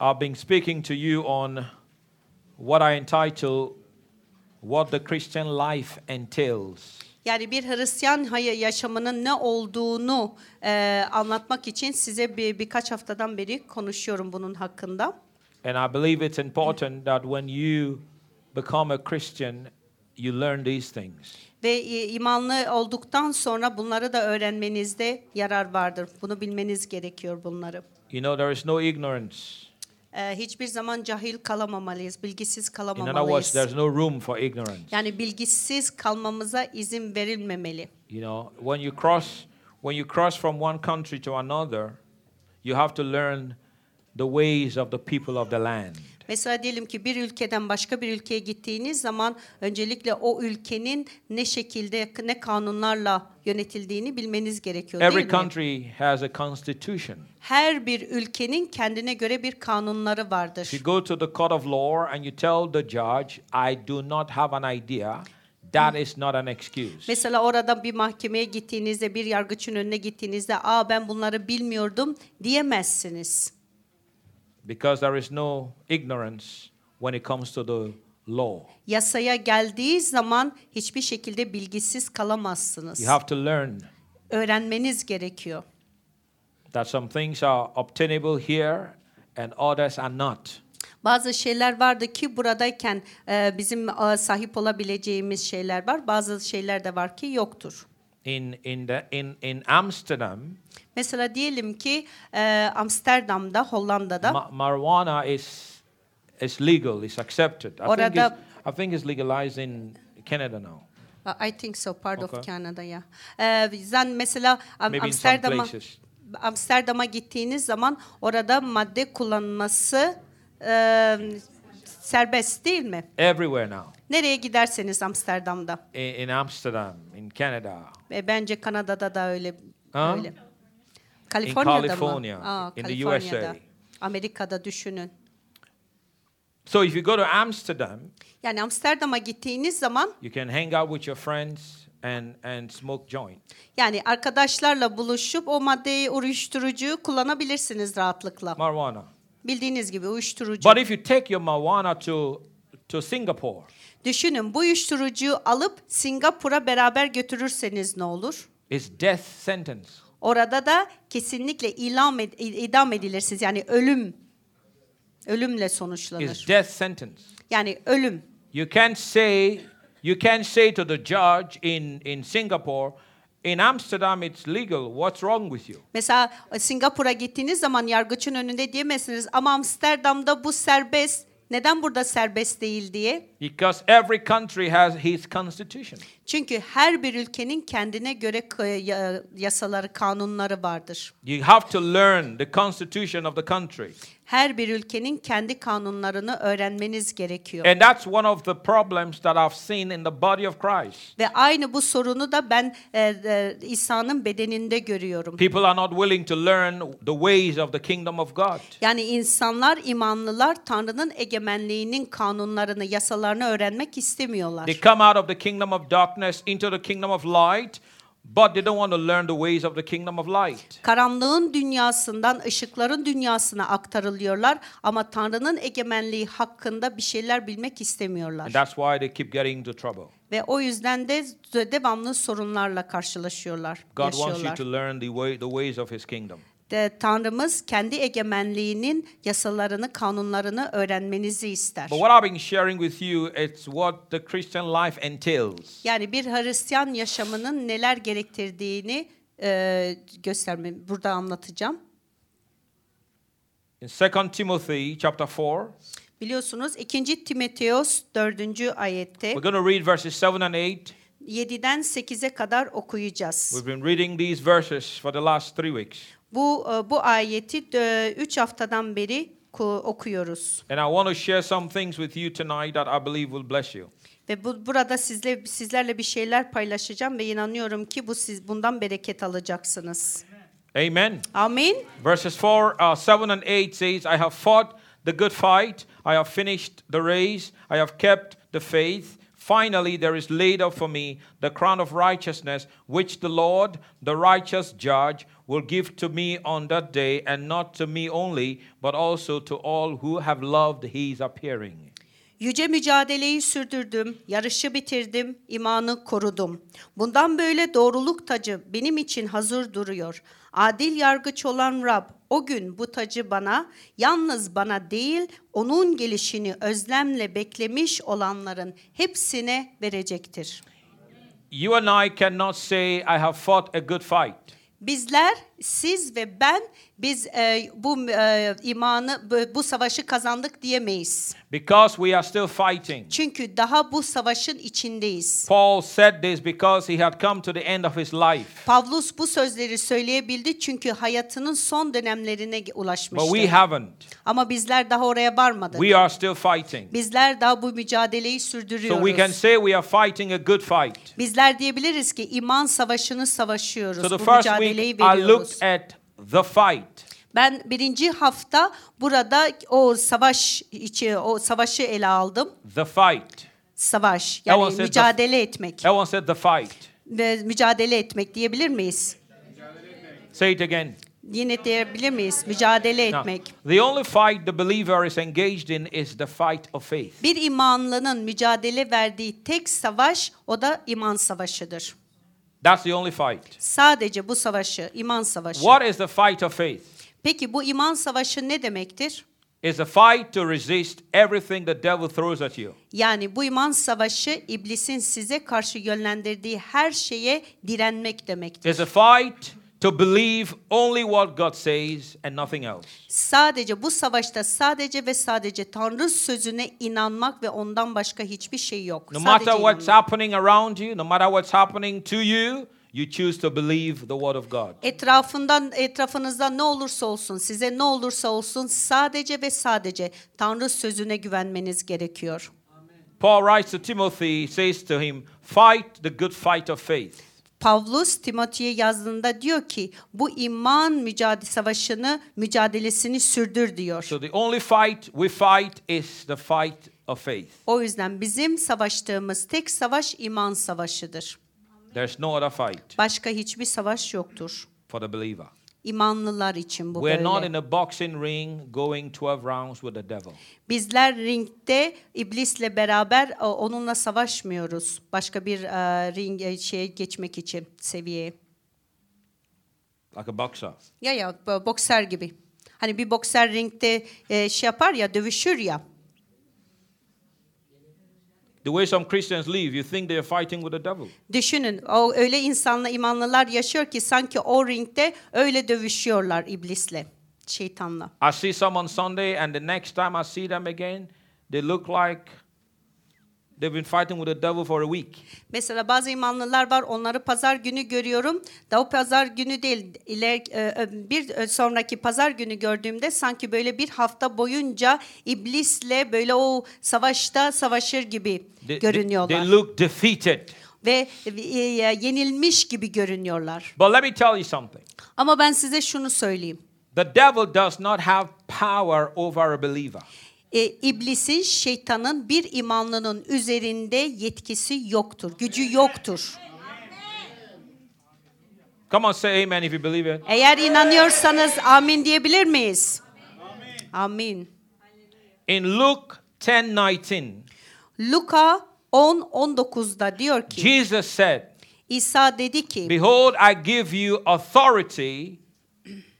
I've been speaking to you on what I entitle What the Christian Life Entails. Yani bir Hristiyan yaşamının ne olduğunu e, anlatmak için size bir birkaç haftadan beri konuşuyorum bunun hakkında. And I believe it's important that when you become a Christian, you learn these things. Ve e, imanlı olduktan sonra bunları da öğrenmenizde yarar vardır. Bunu bilmeniz gerekiyor bunları. You know, there is no ignorance. E, hiçbir zaman cahil kalamamalıyız, bilgisiz In other words, kalamamalıyız. there's no room for ignorance. Yani bilgisiz kalmamıza izin verilmemeli. You know, when you cross when you cross from one country to another, you have to learn the ways of the people of the land. Mesela diyelim ki bir ülkeden başka bir ülkeye gittiğiniz zaman öncelikle o ülkenin ne şekilde ne kanunlarla yönetildiğini bilmeniz gerekiyor değil Every mi? country has a constitution. Her bir ülkenin kendine göre bir kanunları If vardır. you go to the court of law and you tell the judge, I do not have an idea, that is not an excuse. Mesela orada bir mahkemeye gittiğinizde, bir yargıçın önüne gittiğinizde, "Aa ben bunları bilmiyordum." diyemezsiniz. Because there is no ignorance when it comes to the law. Yasaya geldiği zaman hiçbir şekilde bilgisiz kalamazsınız. You have to learn Öğrenmeniz gerekiyor. that some things are obtainable here and others are not. Bazı şeyler vardı ki buradayken e, bizim e, sahip olabileceğimiz şeyler var. Bazı şeyler de var ki yoktur. In in the in in Amsterdam, Mesela diyelim ki e, Amsterdam'da, Hollanda'da ma- marijuana is is legal, is accepted. I think Orada- it's, I think it's legalized in Canada now. I think so, part Okay. of Canada, yeah. Ee, sen mesela Maybe Amsterdam'a. Amsterdam'a gittiğiniz zaman orada madde kullanılması e, serbest değil mi? Everywhere now. Nereye giderseniz Amsterdam'da. In, in Amsterdam, in Canada, Ve bence Kanada'da da öyle. Ha? öyle. Kaliforniya'da California, mı? Aa, in the. USA. Amerika'da düşünün. So if you go to Amsterdam, Yani Amsterdam'a gittiğiniz zaman you can hang out with your friends and and smoke joint. yani arkadaşlarla buluşup o maddeyi uyuşturucuyu kullanabilirsiniz rahatlıkla. Marijuana. Bildiğiniz gibi uyuşturucu. But if you take your marijuana to to Singapore, Düşünün bu uyuşturucuyu alıp Singapur'a beraber götürürseniz ne olur? it's death sentence. Orada da kesinlikle ilam ed- idam edilirsiniz. Yani ölüm ölümle It's sonuçlanır. death sentence. Yani ölüm. You can't say you can't say to the judge in in Singapore, in Amsterdam it's legal. What's wrong with you? Mesela e, Singapur'a gittiğiniz zaman yargıçın önünde diyemezsiniz ama Amsterdam'da bu serbest. Neden burada serbest değil diye? Because every country has his constitution. Çünkü her bir ülkenin kendine göre yasaları, kanunları vardır. You have to learn the constitution of the country. Her bir ülkenin kendi kanunlarını öğrenmeniz gerekiyor. And that's one of the problems that I've seen in the body of Christ. Ve aynı bu sorunu da ben e, e, İsa'nın bedeninde görüyorum. People are not willing to learn the ways of the kingdom of God. Yani insanlar, imanlılar Tanrı'nın egemenliğinin kanunlarını, yasalarını öğrenmek istemiyorlar. They come out of the kingdom of darkness into the kingdom of light, but they don't want to learn the ways of the kingdom of light. Karanlığın dünyasından ışıkların dünyasına aktarılıyorlar ama Tanrı'nın egemenliği hakkında bir şeyler bilmek And istemiyorlar. that's why they keep getting into trouble. Ve o yüzden de devamlı sorunlarla karşılaşıyorlar, God wants you yaşıyorlar. to learn the way the ways of his kingdom. De, Tanrımız kendi egemenliğinin yasalarını, kanunlarını öğrenmenizi ister. But what I've been sharing with you, it's what the Christian life entails. Yani bir Hristiyan yaşamının neler gerektirdiğini e, gösterme burada anlatacağım. In 2 Timothy chapter 4, Biliyorsunuz 2. Timoteos 4. ayette we're going to read verses 7 and 8. 7'den 8'e kadar okuyacağız. We've been reading these verses for the last three weeks. Bu e, bu ayeti 3 haftadan beri ku- okuyoruz. And I want to share some things with you tonight that I believe will bless you. Ve bu, burada sizle sizlerle bir şeyler paylaşacağım ve inanıyorum ki bu siz bundan bereket alacaksınız. Amen. Amin. Verses 4, uh, 7 and 8 says, I have fought the good fight, I have finished the race, I have kept the faith. Finally, there is laid up for me the crown of righteousness, which the Lord, the righteous judge, will give to me on that day, and not to me only, but also to all who have loved his appearing. Yüce mücadeleyi sürdürdüm, yarışı bitirdim, imanı korudum. Bundan böyle doğruluk tacı benim için hazır duruyor. Adil yargıç olan Rab, o gün bu tacı bana, yalnız bana değil, onun gelişini özlemle beklemiş olanların hepsine verecektir. You and I cannot say, I have fought a good fight. Bizler, siz ve ben, biz e, bu e, imanı, bu, savaşı kazandık diyemeyiz. Because we are still fighting. Çünkü daha bu savaşın içindeyiz. Paul said this because he had come to the end of his life. Pavlus bu sözleri söyleyebildi çünkü hayatının son dönemlerine But ulaşmıştı. we haven't. Ama bizler daha oraya varmadık. We are still fighting. Bizler daha bu mücadeleyi So sürdürüyoruz. we can say we are fighting a good fight. Bizler diyebiliriz ki iman savaşını savaşıyoruz. So the bu first mücadeleyi week I veriyoruz. Looked at the fight. Ben birinci hafta burada o savaş içi o savaşı ele aldım. The fight. Savaş yani said the- mücadele etmek. Everyone said the fight. Ve mücadele etmek diyebilir miyiz? Say it again. Yine diyebilir miyiz? Mücadele Now, etmek. the only fight the believer is engaged in is the fight of faith. Bir imanlının mücadele verdiği tek savaş o da iman savaşıdır. That's the only fight. Sadece bu savaşı, iman savaşı. What is the fight of faith? Peki bu iman savaşı ne demektir? It's a fight to resist everything the devil throws at you. Yani bu iman savaşı iblisin size karşı yönlendirdiği her şeye direnmek demektir. It's a fight to believe only what God says and nothing else. Sadece bu savaşta sadece ve sadece Tanrı sözüne inanmak ve ondan başka hiçbir şey yok. No Sadece matter what's inanmak. happening around you, no matter what's happening to you, you choose to believe the word of God. Etrafından etrafınızda ne olursa olsun, size ne olursa olsun sadece ve sadece Tanrı sözüne güvenmeniz gerekiyor. Paul writes to Timothy, says to him, Fight the good fight of faith. Pavlus Timote'ye yazdığında diyor ki bu iman mücadele savaşını mücadelesini sürdür diyor. So the only fight we fight is the fight of faith. O yüzden bizim savaştığımız tek savaş iman savaşıdır. There's no other fight Başka hiçbir savaş yoktur. for the believer. İmanlılar için bu We're not böyle. in a boxing ring going 12 rounds with the devil. Bizler ringde iblisle beraber e, onunla savaşmıyoruz. Başka bir e, ring e, şeye geçmek için seviyeye. Like a boxer. Ya ya bo- bokser gibi. Hani bir bokser ringde e, şey yapar ya dövüşür ya. The way some Christians live, you think they are fighting with the devil. Düşünün o öyle insanla imanlılar yaşıyor ki sanki o ringde öyle dövüşüyorlar iblisle, şeytanla. I see some on Sunday, and the next time I see them again, they look like they've been fighting with the devil for a week. Mesela bazı imanlılar var onları pazar günü görüyorum. Da o pazar günü değil iler, e, e, bir e, sonraki pazar günü gördüğümde sanki böyle bir hafta boyunca iblisle böyle o savaşta savaşır gibi They, they- görünüyorlar. they look defeated. Ve yenilmiş gibi görünüyorlar. But let me tell you something Ama ben size şunu söyleyeyim. the devil does not have power over a believer. E, iblisin, şeytanın bir imanlının üzerinde yetkisi yoktur, gücü yoktur. Come on, say amen if you believe it. Eğer inanıyorsanız amin diyebilir miyiz? Amin. In Luke 10 19, Luka 10 19'da diyor ki Jesus said, İsa dedi ki Behold, I give you authority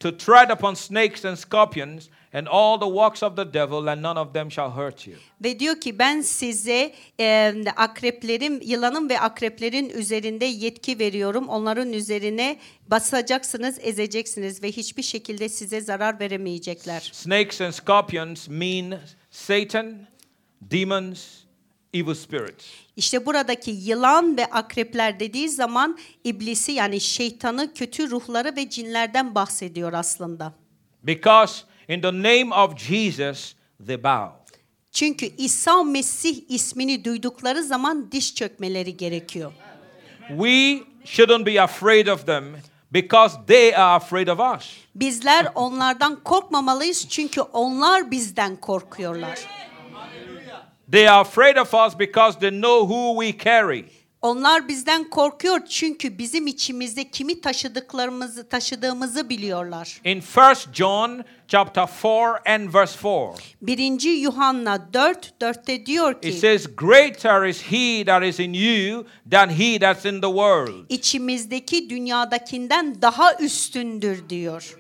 to tread upon snakes and scorpions and all the works of the devil, and none of them shall hurt you. ve diyor ki ben size e, akreplerin yılanın ve akreplerin üzerinde yetki veriyorum. Onların üzerine basacaksınız, ezeceksiniz ve hiçbir şekilde size zarar veremeyecekler. Snakes and scorpions mean Satan, demons, evil spirits. İşte buradaki yılan ve akrepler dediği zaman iblisi yani şeytanı, kötü ruhları ve cinlerden bahsediyor aslında. Because in the name of Jesus, they bow. Çünkü İsa Mesih ismini duydukları zaman diş çökmeleri gerekiyor. We shouldn't be afraid of them because they are afraid of us. Bizler onlardan korkmamalıyız çünkü onlar bizden korkuyorlar. They are afraid of us because they know who we carry. Onlar bizden korkuyor çünkü bizim içimizde kimi taşıdıklarımızı taşıdığımızı biliyorlar. In 1 John chapter 4 and verse 4, 1. Yuhanna 4 4'te diyor it ki says, Greater is he that is in you than he that's in the world. içimizdeki dünyadakinden daha üstündür diyor.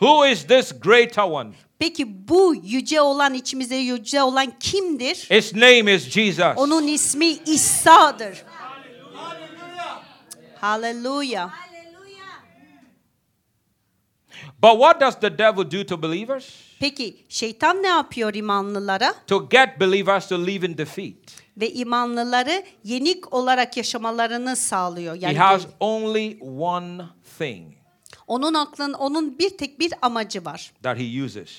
Who is this greater one? Peki bu yüce olan içimizde yüce olan kimdir? His name is Jesus. Onun ismi İsa'dır. Hallelujah. But what does the devil do to believers? Peki şeytan ne yapıyor imanlılara? To get believers to live in defeat. Ve imanlıları yenik olarak yaşamalarını sağlıyor. He Yani has only one thing onun aklın onun bir tek bir amacı var that he uses.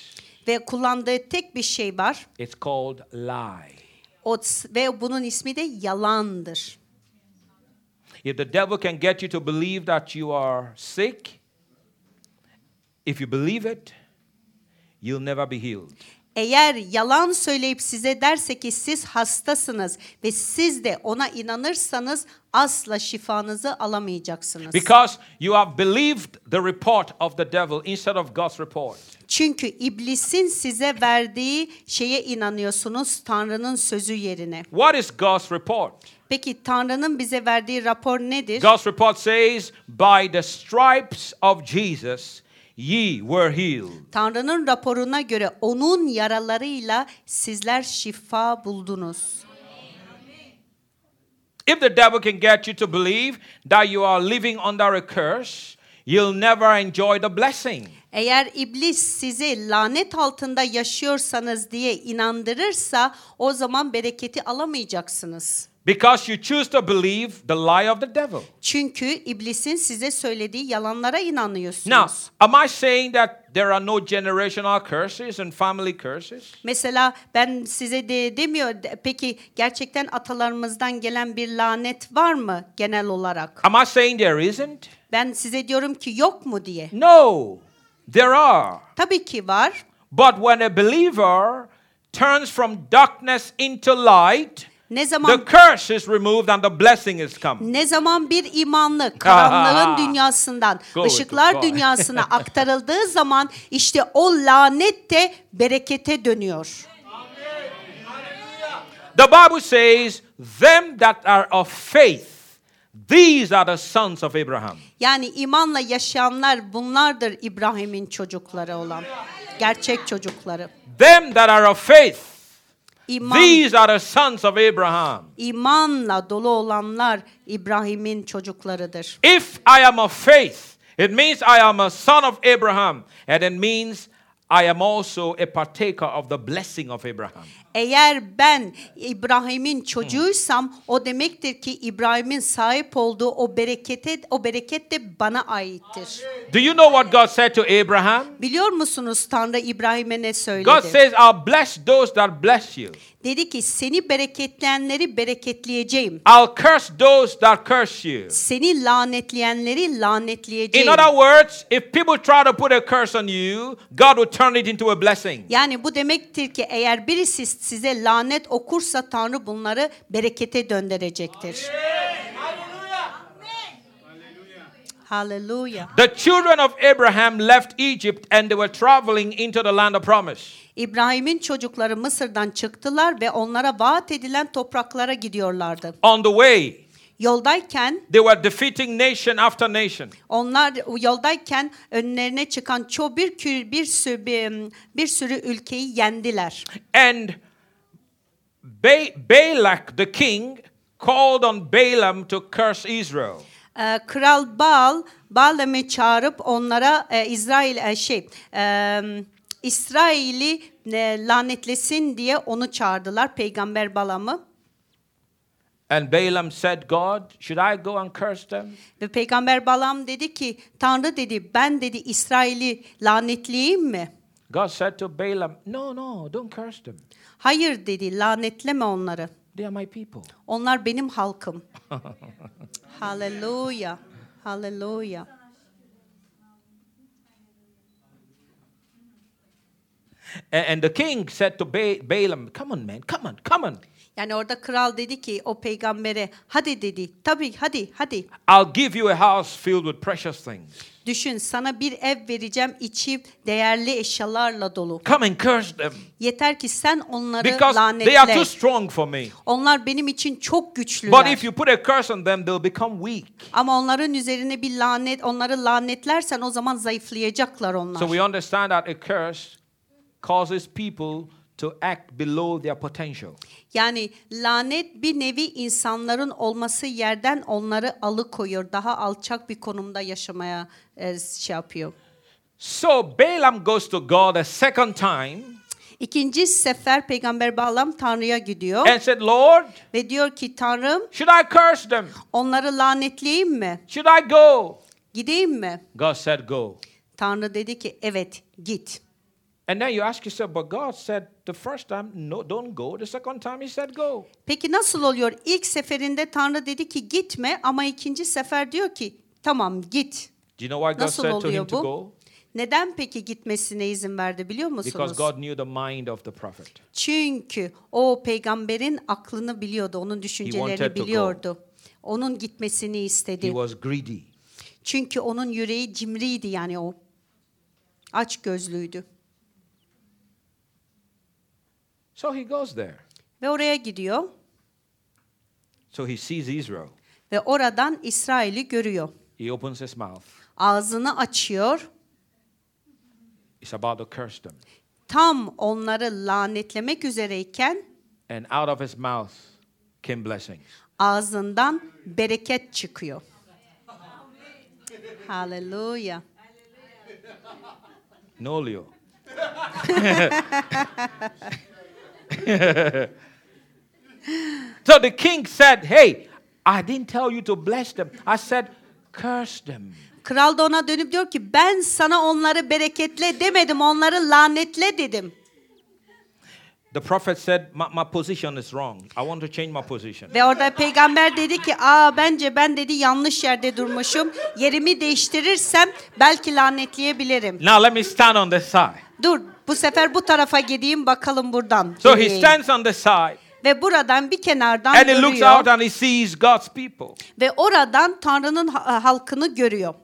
ve kullandığı tek bir şey var. It's called lie. O ve bunun ismi de yalandır. If the devil can get you to believe that you are sick, if you believe it, you'll never be healed. Eğer yalan söyleyip size derse ki siz hastasınız ve siz de ona inanırsanız asla şifanızı alamayacaksınız. Because you have believed the report of the devil instead of God's report. Çünkü iblisin size verdiği şeye inanıyorsunuz Tanrı'nın sözü yerine. What is God's report? Peki Tanrı'nın bize verdiği rapor nedir? God's report says, By the stripes of Jesus, ye were healed. Tanrı'nın raporuna göre onun yaralarıyla sizler şifa buldunuz. If the devil can get you to believe that you are living under a curse, you'll never enjoy the blessing. Eğer iblis sizi lanet altında yaşıyorsanız diye inandırırsa o zaman bereketi alamayacaksınız. Because you choose to believe the lie of the devil. Çünkü iblisin size söylediği yalanlara inanıyorsunuz. Now, am I saying that there are no generational curses and family curses? Mesela ben size de demiyor de- peki gerçekten atalarımızdan gelen bir lanet var mı genel olarak? Am I saying there isn't? Ben size diyorum ki yok mu diye. No, there are. Tabii ki var. But when a believer turns from darkness into light, Ne the zaman curse is removed and the blessing is come. ne zaman bir imanlı karanlığın dünyasından Glory ışıklar dünyasına aktarıldığı zaman işte o lanet de berekete dönüyor. The Bible says, Them that are of faith, these are the sons of Abraham. Yani imanla yaşayanlar bunlardır İbrahim'in çocukları olan. Gerçek çocukları. Them that are of faith, İman, these are the sons of Abraham. imanla dolu olanlar İbrahim'in çocuklarıdır. If I am of faith, it means I am a son of Abraham, and it means I am also a partaker of the blessing of Abraham. Eğer ben İbrahim'in çocuğuysam o demektir ki İbrahim'in sahip olduğu o berekete o bereket de bana aittir. Do you know what God said to Abraham? Biliyor musunuz Tanrı İbrahim'e ne God söyledi? says, I'll bless those that bless you. Dedi ki seni bereketleyenleri bereketleyeceğim. I'll curse those that curse you. Seni lanetleyenleri In lanetleyeceğim. other words, if people try to put a curse on you, God will turn it into a blessing. Yani bu demektir ki eğer birisi size lanet okursa Tanrı bunları berekete döndürecektir. Hallelujah. The children of Abraham left Egypt and they were traveling into the land of promise. İbrahim'in çocukları Mısır'dan çıktılar ve onlara vaat edilen topraklara gidiyorlardı. On the way, Yoldayken they were defeating nation after nation. onlar yoldayken önlerine çıkan çok bir bir sürü bir, bir sürü ülkeyi yendiler. And ba- Balak the king called on Balaam to curse Israel. Ee, Kral Baal Baalam'ı çağırıp onlara e, İsrail e, şey e, İsrail'i e, lanetlesin diye onu çağırdılar Peygamber Balam'ı. And Balaam said, God, should I go and curse them? Ve Peygamber Balam dedi ki Tanrı dedi ben dedi İsrail'i lanetleyeyim mi? God said to Balaam, No, no, don't curse them. Hayır dedi lanetleme onları. They are my people. Onlar benim halkım. Hallelujah. Hallelujah. And the king said to ba- Balaam, Come on, man, come on, come on. Yani orada kral dedi ki o peygambere hadi dedi. Tabii hadi hadi. I'll give you a house filled with precious things. Düşün sana bir ev vereceğim içi değerli eşyalarla dolu. Come and curse them Yeter ki sen onları because they are too lanetle. strong for me. Onlar benim için çok But güçlüler. if you put a curse on them, they'll become weak. Ama onların üzerine bir lanet, onları lanetlersen o zaman zayıflayacaklar onlar. So we understand that a curse causes people to act below their potential. Yani lanet bir nevi insanların olması yerden onları alıkoyuyor. Daha alçak bir konumda yaşamaya e, şey yapıyor. So Balaam goes to God a second time İkinci sefer Peygamber Bağlam Tanrı'ya gidiyor and said, Lord, ve diyor ki Tanrım should I curse them? onları lanetleyeyim mi? Should I go? Gideyim mi? God said, Go. Tanrı dedi ki evet git. And then you ask yourself, but God said the first time, no, don't go. The second time, He said, go. Peki nasıl oluyor? İlk seferinde Tanrı dedi ki gitme ama ikinci sefer diyor ki tamam git. Do you know why God Nasıl said to him oluyor to bu? go? Neden peki gitmesine izin verdi biliyor Because musunuz? God knew the mind of the prophet. Çünkü o peygamberin aklını biliyordu, onun düşüncelerini biliyordu. Onun gitmesini He istedi. was greedy. Çünkü onun yüreği cimriydi yani o. Aç gözlüydü. So he goes there. Ve oraya gidiyor So he sees Israel. ve oradan İsrail'i görüyor. He opens his mouth. Ağzını açıyor. It's about to curse them. Tam onları lanetlemek üzereyken And out of his mouth came blessings. ağzından bereket çıkıyor. Haleluya. Ne oluyor? so the king said, Hey, I didn't tell you to bless them. I said, curse them. Kral da ona dönüp diyor ki ben sana onları bereketle demedim onları lanetle dedim. The prophet said, my, my position is wrong. I want to change my position. Ve orada peygamber dedi ki aa bence ben dedi yanlış yerde durmuşum. Yerimi değiştirirsem belki lanetleyebilirim. Now let me stand on this side. Dur bu sefer bu tarafa gideyim bakalım buradan. So he stands on the side Ve buradan bir kenardan and he looks görüyor. out and he sees God's people. Ve oradan Tanrı'nın ha- halkını görüyor.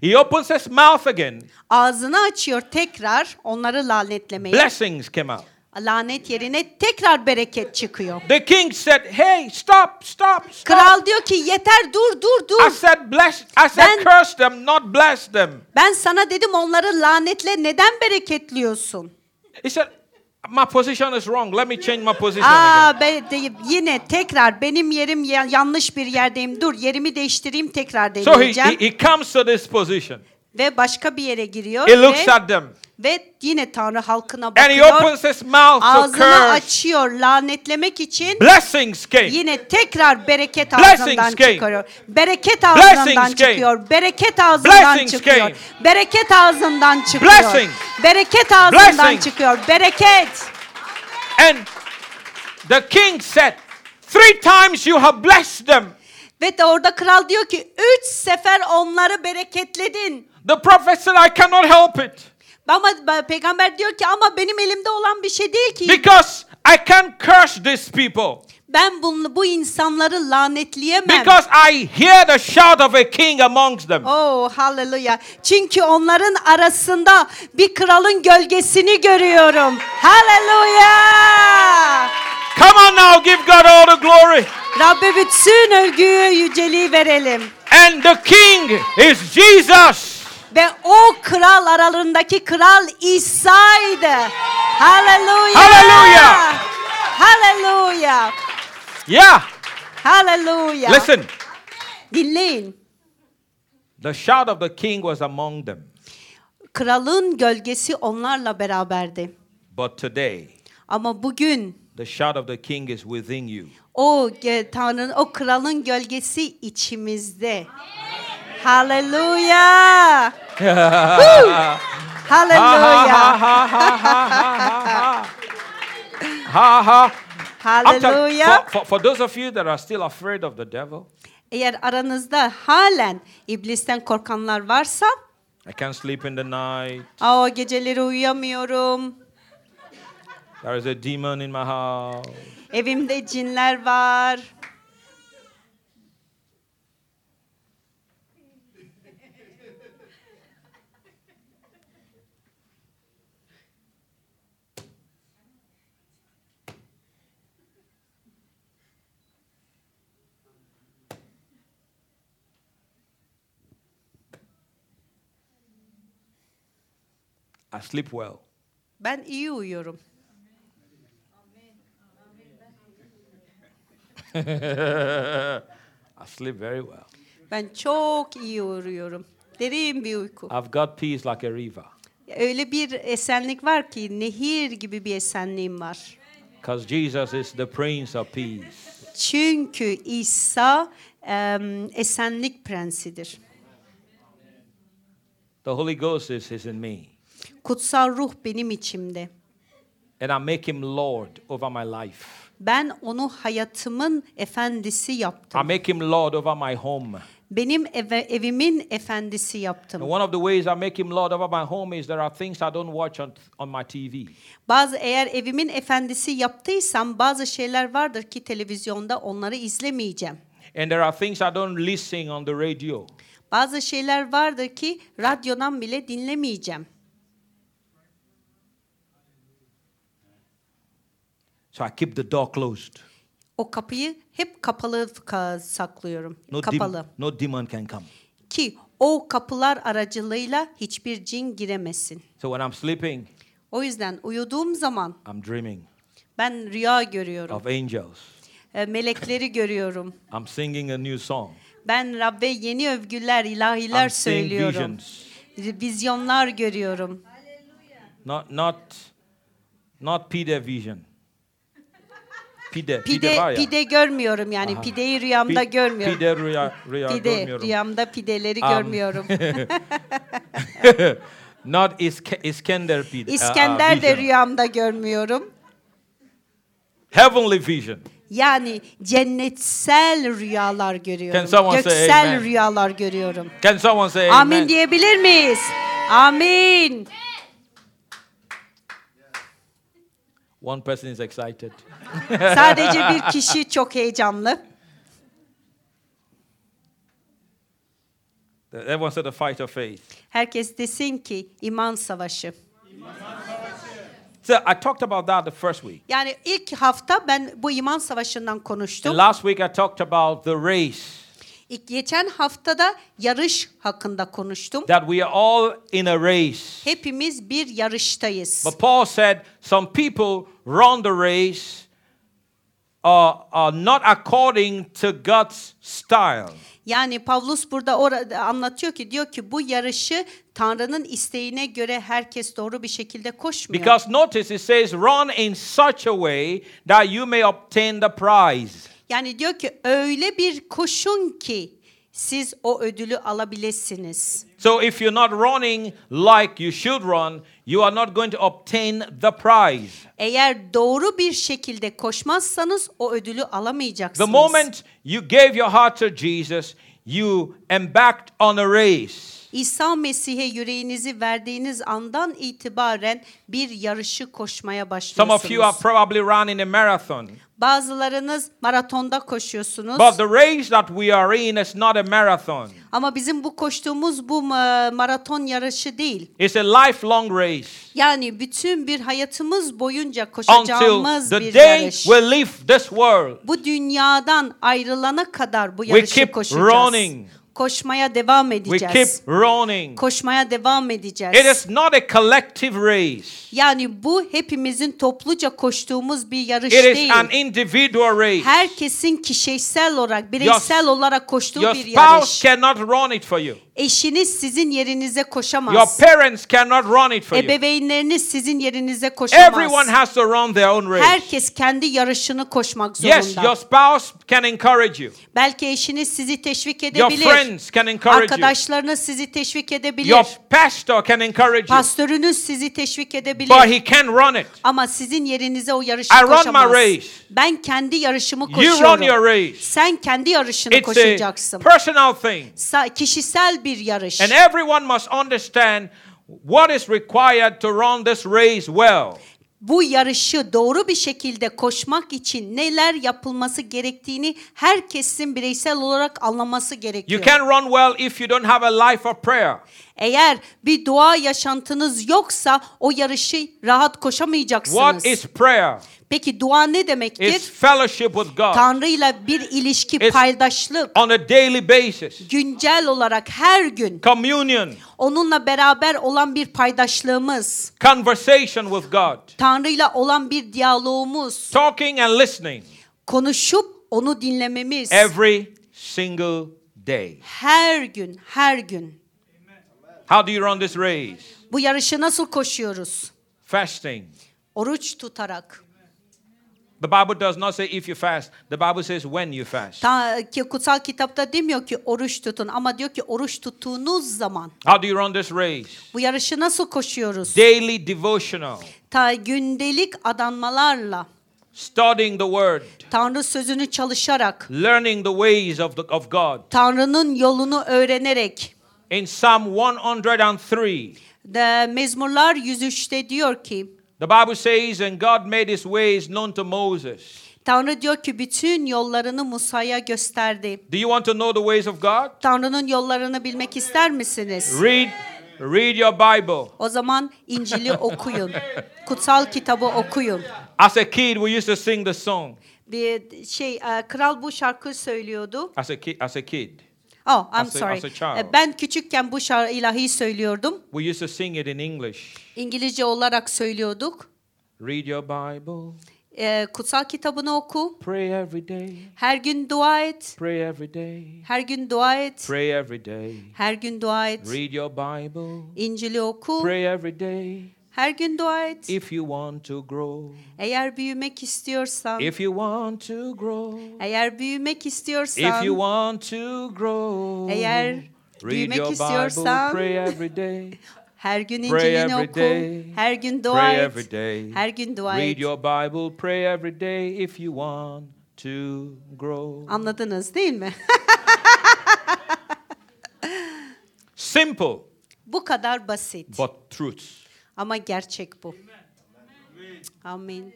He opens his mouth again. Ağzını açıyor tekrar onları lanetlemeye. Blessings came out. Lanet yerine tekrar bereket çıkıyor. The king said, Hey, stop, stop, stop. Kral diyor ki yeter dur dur I dur. said bless I said Ben- curse them, not bless them. Ben sana dedim onları lanetle neden bereketliyorsun? He said, My position is wrong. Let me change my position again. Aa be, de- yine tekrar benim yerim ya- yanlış bir yerdeyim. Dur yerimi değiştireyim tekrar So he, deneyeceğim. he, he comes to this position. ve başka bir yere giriyor He looks at them. Ve yine Tanrı halkına And he bakıyor. opens his mouth to Ağzını curse. açıyor lanetlemek için. Blessings came. Yine tekrar bereket Blessings ağzından came. çıkıyor. Bereket ağzından Blessings came. çıkıyor. Bereket ağzından Blessings çıkıyor. came. Bereket ağzından çıkıyor. Blessings. Bereket ağzından Blessings. çıkıyor. Bereket. And the king said, Three times you have blessed them. Ve de orada kral diyor ki üç sefer onları bereketledin. The prophet said, I cannot help it. Ama peygamber diyor ki ama benim elimde olan bir şey değil ki. Because I can't curse these people. Ben bunu, bu insanları lanetleyemem. Because I hear the shout of a king amongst them. Oh hallelujah. Çünkü onların arasında bir kralın gölgesini görüyorum. Hallelujah. Come on now, give God all the glory. Rabbe bütün övgüyü yüceliği verelim. And the king is Jesus. Ve o kral aralarındaki kral İsa'ydı. Hallelujah. Hallelujah. Hallelujah. Yeah. Hallelujah. Listen, Dinleyin. the shout of the king was among them. Kralın gölgesi onlarla beraberdi. But today, Ama bugün the shout of the king is within you. o Tanrı'nın o kralın gölgesi içimizde. Hallelujah. ha ha Hallelujah. Hallelujah. for, for, those of you that are still afraid of the devil, Eğer aranızda halen iblisten korkanlar varsa, I can't sleep in the night. Aa, geceleri uyuyamıyorum. There is a demon in my house. Evimde cinler var. I sleep well. Ben iyi uyuyorum. I sleep very well. Ben çok iyi uyuyorum. Derin bir uyku. I've got peace like a river. Öyle bir esenlik var ki nehir gibi bir esenliğim var. Because Jesus is the Prince of Peace. Çünkü İsa em, esenlik prensidir. The Holy Ghost is, is in me. Kutsal ruh benim içimde. And I make him Lord over my life. Ben onu hayatımın efendisi I yaptım. make him Lord over my home. Benim eve, evimin efendisi And yaptım. one of the ways I make him Lord over my home is there are things I don't watch on, on my TV. Bazı eğer evimin efendisi yaptıysam bazı şeyler vardır ki televizyonda onları izlemeyeceğim. And there are things I don't listen on the radio. Bazı şeyler vardır ki radyodan bile dinlemeyeceğim. So I keep the door closed. O kapıyı hep kapalı ka- saklıyorum. No, dem- kapalı. no demon can come. Ki o kapılar aracılığıyla hiçbir cin giremesin. So when I'm sleeping, O yüzden uyuduğum zaman I'm dreaming ben rüya görüyorum. of angels. E, Melekleri görüyorum. I'm singing a new song. Ben Rabbe yeni övgüler, ilahiler I'm söylüyorum. visions. Vizyonlar görüyorum. Not not not pide vision. Pide, pide, Pide var ya. pide görmüyorum yani Aha. pideyi rüyamda Pi- görmüyorum. Pide rüya, rüya Pide görmüyorum. rüyamda pideleri Um, görmüyorum. Not İske, İskender pide. uh, uh, İskender de rüyamda görmüyorum. Heavenly vision. Yani cennetsel rüyalar görüyorum. Can Göksel rüyalar görüyorum. Can someone say Amin amen? diyebilir miyiz? Amin. One person is excited. Sadece bir kişi çok heyecanlı. Everyone said the fight of faith. Herkes desin ki iman savaşı. So I talked about that the first week. Yani ilk hafta ben bu iman savaşından And konuştum. last week I talked about the race geçen haftada yarış hakkında konuştum. that we are all in a race. Hepimiz bir yarıştayız. But Paul said some people run the race uh, uh, not according to God's style. Yani Pavlus burada orada anlatıyor ki diyor ki bu yarışı Tanrı'nın isteğine göre herkes doğru bir şekilde koşmuyor. Because notice it says, run in such a way that you may obtain the prize. Yani diyor ki öyle bir koşun ki siz o ödülü alabilirsiniz. So if you're not running like you should run, you are not going to obtain the prize. Eğer doğru bir şekilde koşmazsanız o ödülü The alamayacaksınız. moment you gave your heart to Jesus, you embarked on a race. İsa Mesih'e yüreğinizi verdiğiniz andan itibaren bir yarışı koşmaya Some of you are başlıyorsunuz. probably running a marathon. Bazılarınız maratonda koşuyorsunuz. But the race that we are in is not a marathon. Ama bizim bu koştuğumuz bu ma- maraton yarışı değil. It's a lifelong race Yani bütün bir hayatımız boyunca until koşacağımız the bir day yarış. we leave this world. Bu dünyadan ayrılana kadar bu We yarışı keep koşacağız. running. Koşmaya devam We edeceğiz. keep running. Koşmaya devam edeceğiz. It is not a collective race. Yani bu hepimizin topluca koştuğumuz bir yarış It is değil. an individual race. Herkesin kişisel olarak, bireysel olarak koştuğu Your bir spouse yarış. cannot run it for you. Eşiniz sizin yerinize Your koşamaz. parents cannot run it for you. Ebeveynleriniz sizin yerinize koşamaz. Everyone has to run their own race. Herkes kendi yarışını koşmak zorunda. Yes, your spouse can encourage you. Belki eşiniz sizi teşvik Your edebilir. friends can encourage you. Arkadaşlarınız sizi teşvik edebilir. Your pastor can encourage you. Pastörünüz sizi teşvik edebilir. But he can't run it. Ama sizin yerinize o yarışı I run my koşamaz. race. Ben kendi yarışımı You koşuyorum. run your race. Sen kendi yarışını It's a koşacaksın. personal thing. Sa- kişisel bir yarış. And everyone must understand what is required to run this race well. bu yarışı doğru bir şekilde koşmak için neler yapılması gerektiğini herkesin bireysel olarak anlaması You gerekiyor. can't run well if you don't have a life of prayer. Eğer bir dua yaşantınız yoksa o yarışı rahat koşamayacaksınız. What is prayer? Peki dua ne demektir? It's fellowship with God Tanrı'yla bir ilişki, It's- paydaşlık, on a daily basis. güncel olarak her gün Communion, onunla beraber olan bir paydaşlığımız, conversation with God, Tanrı'yla olan bir diyalogumuz, talking and listening konuşup onu dinlememiz every single day. her gün, her gün. How do you run this race? Bu yarışı nasıl koşuyoruz? Fasting. Oruç tutarak. The Bible does not say if you fast. The Bible says when you fast. Ta, ki kutsal kitapta demiyor ki oruç tutun ama diyor ki oruç tuttuğunuz zaman. How do you run this race? Bu yarışı nasıl koşuyoruz? Daily devotional, Ta gündelik adanmalarla, studying the word, Tanrı sözünü çalışarak, learning the ways of, the, of God. Tanrı'nın yolunu öğrenerek. In Psalm 103, De, Mezmurlar 103'te diyor ki, the Bible says, And God made his ways known to Moses. Tanrı diyor ki bütün yollarını Musa'ya gösterdi. Do you want to know the ways of God? Tanrı'nın yollarını bilmek ister misiniz? Read, read your Bible. O zaman İncil'i okuyun. Kutsal kitabı okuyun. As a kid, we used to sing the song. Bir şey kral bu şarkı söylüyordu. As a kid, as a kid, Oh, I'm As a- sorry. as a child. E, Ben küçükken bu şarkı ilahi söylüyordum. we used to sing it in English. İngilizce olarak söylüyorduk. Read your Bible, E, kutsal kitabını oku. pray every day, Her gün dua et. pray every day, Her gün dua et. pray every day. Her gün dua et. Read your Bible, İncil'i oku. pray every day. Her gün dua et. If you want to grow, Eğer büyümek istiyorsan, if you want to grow, eğer büyümek if istiyorsan, you want to grow, Eğer read büyümek istiyorsan, pray every day, her gün İncil'ini oku. day. Her gün dua pray et. every day. Her gün dua Read et. your Bible, pray every day if you want to grow. Anladınız değil mi? Simple, bu kadar basit. but truths. Ama gerçek bu. Amin.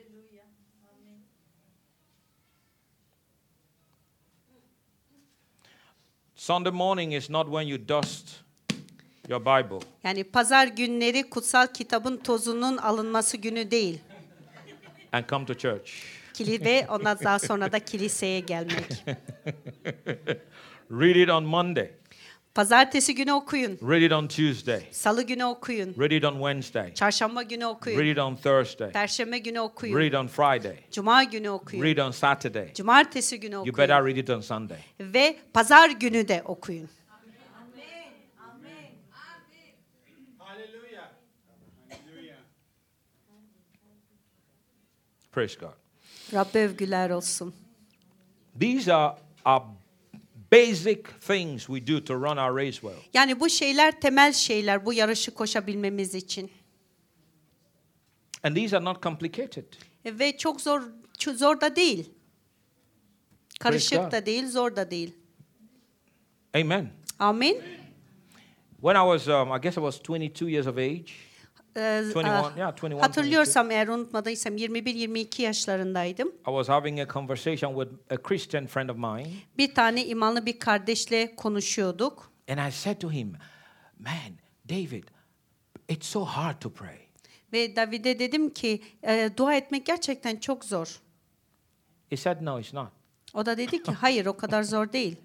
Sunday morning is not when you dust your Bible. Yani pazar günleri kutsal kitabın tozunun alınması günü değil. and come to church. Ve ondan daha sonra da kiliseye gelmek. Read it on Monday. Pazartesi günü okuyun. Read it on Tuesday. Salı günü okuyun. Read it on Wednesday. Çarşamba günü Read okuyun. it on Thursday. Perşembe günü okuyun. Read it on Friday. Cuma günü okuyun. Read on Saturday. Cumartesi günü You okuyun. better read it on Sunday. Ve pazar günü de okuyun. Praise God. Rabbe övgüler olsun. These are our basic things we do to run our race well. Yani bu şeyler temel şeyler bu yarışı koşabilmemiz için. And these are not complicated. Ve çok zor çok zor da değil. Karışık da değil, zor da değil. Amen. Amin. When I was, um, I guess I was 22 years of age. Ee, 21, ah, yeah, 21, Hatırlıyorsam eğer unutmadıysam 21-22 yaşlarındaydım. I was having a conversation with a Christian friend of mine. Bir tane imanlı bir kardeşle konuşuyorduk. And I said to him, Man, David, it's so hard to pray. Ve David'e dedim ki "E, dua etmek gerçekten çok zor. He said, No, it's not. O da dedi ki hayır o kadar zor değil.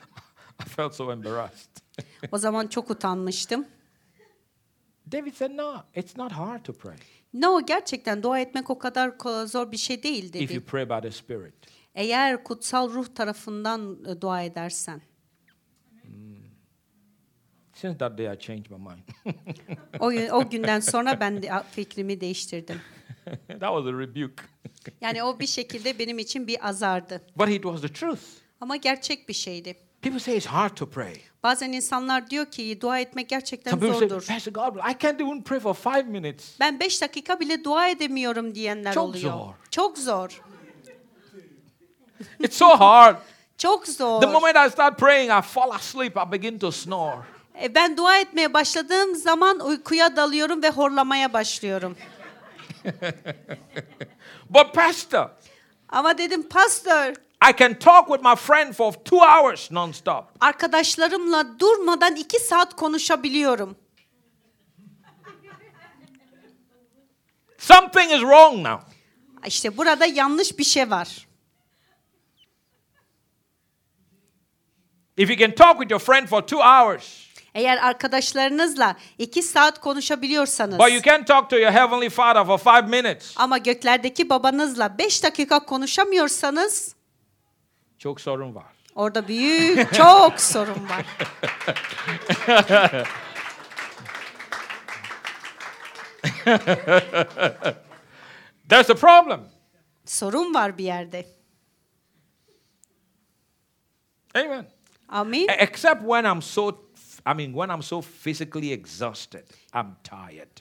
I felt so embarrassed. O zaman çok utanmıştım. David said, No, it's not hard to pray No gerçekten dua etmek o kadar zor bir şey değil if you dedi. pray by the Spirit. Eğer kutsal ruh tarafından e, dua edersen. Since that day, I changed my mind. O, gün- o günden sonra ben de fikrimi değiştirdim. that was a rebuke. Yani o bir şekilde benim için bir azardı. But it was the truth. Ama gerçek bir şeydi. People say it's hard to pray. Bazen insanlar diyor ki dua etmek gerçekten Some people say, zordur. Pastor I can't even pray for five minutes. Ben beş dakika bile dua edemiyorum diyenler Çok oluyor. zor. Çok zor. It's so hard. Çok zor. The moment I start praying, I fall asleep, I begin to snore. E, Ben dua etmeye başladığım zaman uykuya dalıyorum ve horlamaya başlıyorum. But, Pastor, Ama dedim pastor I can talk with my friend for two hours nonstop. arkadaşlarımla durmadan iki saat konuşabiliyorum. Something is wrong now. İşte burada yanlış bir şey var. If you can talk with your friend for two hours, Eğer arkadaşlarınızla iki saat konuşabiliyorsanız but you can't talk to your Heavenly Father for five minutes, ama göklerdeki babanızla beş dakika konuşamıyorsanız çok sorun var. orada büyük çok sorun var. There's a problem. Sorun var bir yerde. Amen. Amin. Except when I'm so, I mean, when I'm so physically exhausted, I'm tired.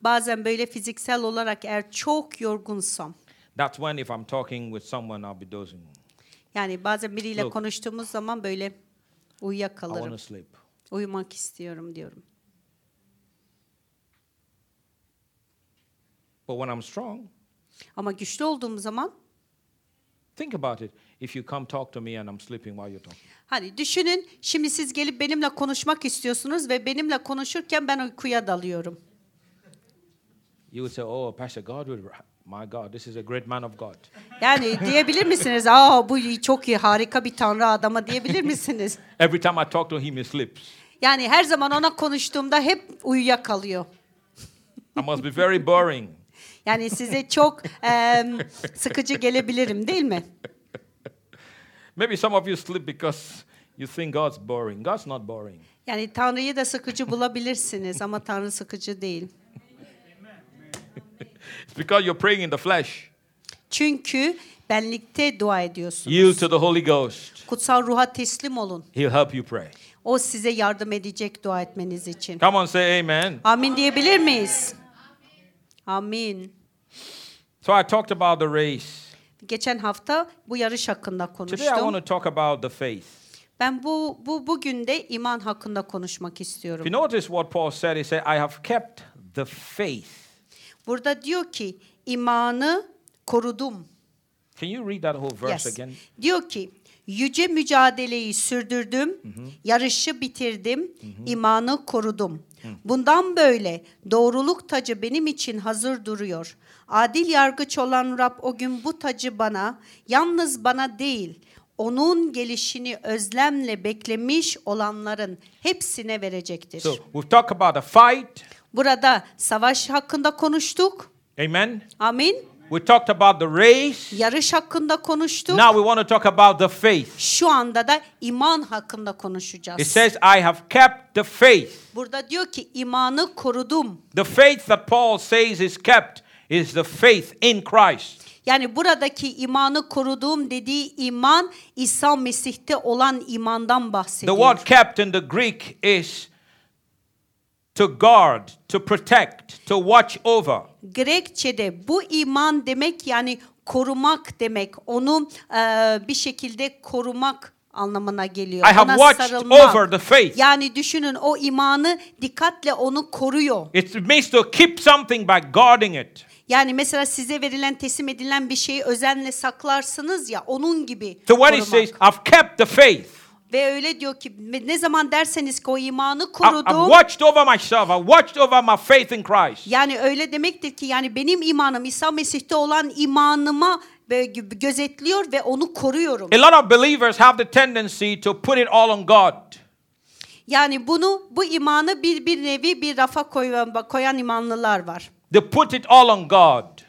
Bazen böyle fiziksel olarak eğer çok yorgunsam That's when, if I'm talking with someone, I'll be dozing. Yani bazen biriyle Look. konuştuğumuz zaman böyle I want uyuyakalırım. to sleep. Uyumak istiyorum diyorum. But when I'm strong, Ama güçlü olduğum zaman think about it. If you come talk to me and I'm sleeping while you're talking, hani düşünün şimdi siz gelip benimle konuşmak istiyorsunuz ve benimle konuşurken ben uykuya dalıyorum. you would say, "Oh, Pastor God, will, my God, this is a great man of God." Yani diyebilir misiniz? Aa bu çok iyi harika bir tanrı adama diyebilir misiniz? Every time I talk to him, he sleeps. Yani her zaman ona konuştuğumda hep uyuyakalıyor. I must be very boring. Yani size çok em, sıkıcı gelebilirim değil mi? Maybe some of you sleep because you think God's boring. God's not boring. Yani Tanrı'yı da sıkıcı bulabilirsiniz ama Tanrı sıkıcı değil. It's because you're praying in the flesh. Çünkü benlikte dua ediyorsunuz. Yield to the Holy Ghost. Kutsal ruha teslim olun. He'll help you pray. O size yardım edecek dua etmeniz için. Come on, say amen. Amin diyebilir miyiz? Amin. So I talked about the race. Geçen hafta bu yarış hakkında Today I want konuştum. to talk about the faith. Ben bu bu bugün de iman hakkında konuşmak If you istiyorum. notice what Paul said, he said, I have kept the faith. Burada diyor ki imanı korudum. Can you read that whole verse Yes. again? Diyor ki yüce mücadeleyi sürdürdüm, yarışı bitirdim, imanı korudum. Bundan böyle doğruluk tacı benim için hazır duruyor. Adil yargıç olan Rab o gün bu tacı bana, yalnız bana değil, onun gelişini özlemle beklemiş olanların hepsine verecektir. So we've talked about the fight. Burada savaş hakkında konuştuk. Amen. Amin. We talked about the race. Yarış hakkında konuştuk. Now we want to talk about the faith. Şu anda da iman hakkında konuşacağız. It says, I have kept the faith. Burada diyor ki imanı korudum. The faith that Paul says is kept is the faith in Christ. Yani buradaki imanı koruduğum dediği iman İsa Mesih'te olan imandan The bahsediyor. word kept in the Greek is to guard, to protect, to watch over. Grekçe'de bu iman demek yani korumak demek. Onu e, bir şekilde korumak anlamına geliyor. I have Ona watched sarılmak. over the faith. Yani düşünün o imanı dikkatle onu koruyor. It means to keep something by guarding it. Yani mesela size verilen teslim edilen bir şeyi özenle saklarsınız ya onun gibi So he korumak. says, I've kept the faith, Ve öyle diyor ki ne zaman derseniz ki o imanı I- I've korudum. watched over myself, I've watched over my faith in Christ. Yani öyle demektir ki yani benim imanım İsa Mesih'te olan imanıma gö- gözetliyor ve onu koruyorum. A lot of believers have the tendency to put it all on God. Yani bunu bu imanı bir bir nevi bir rafa koyan, koyan imanlılar var. They put it all on God.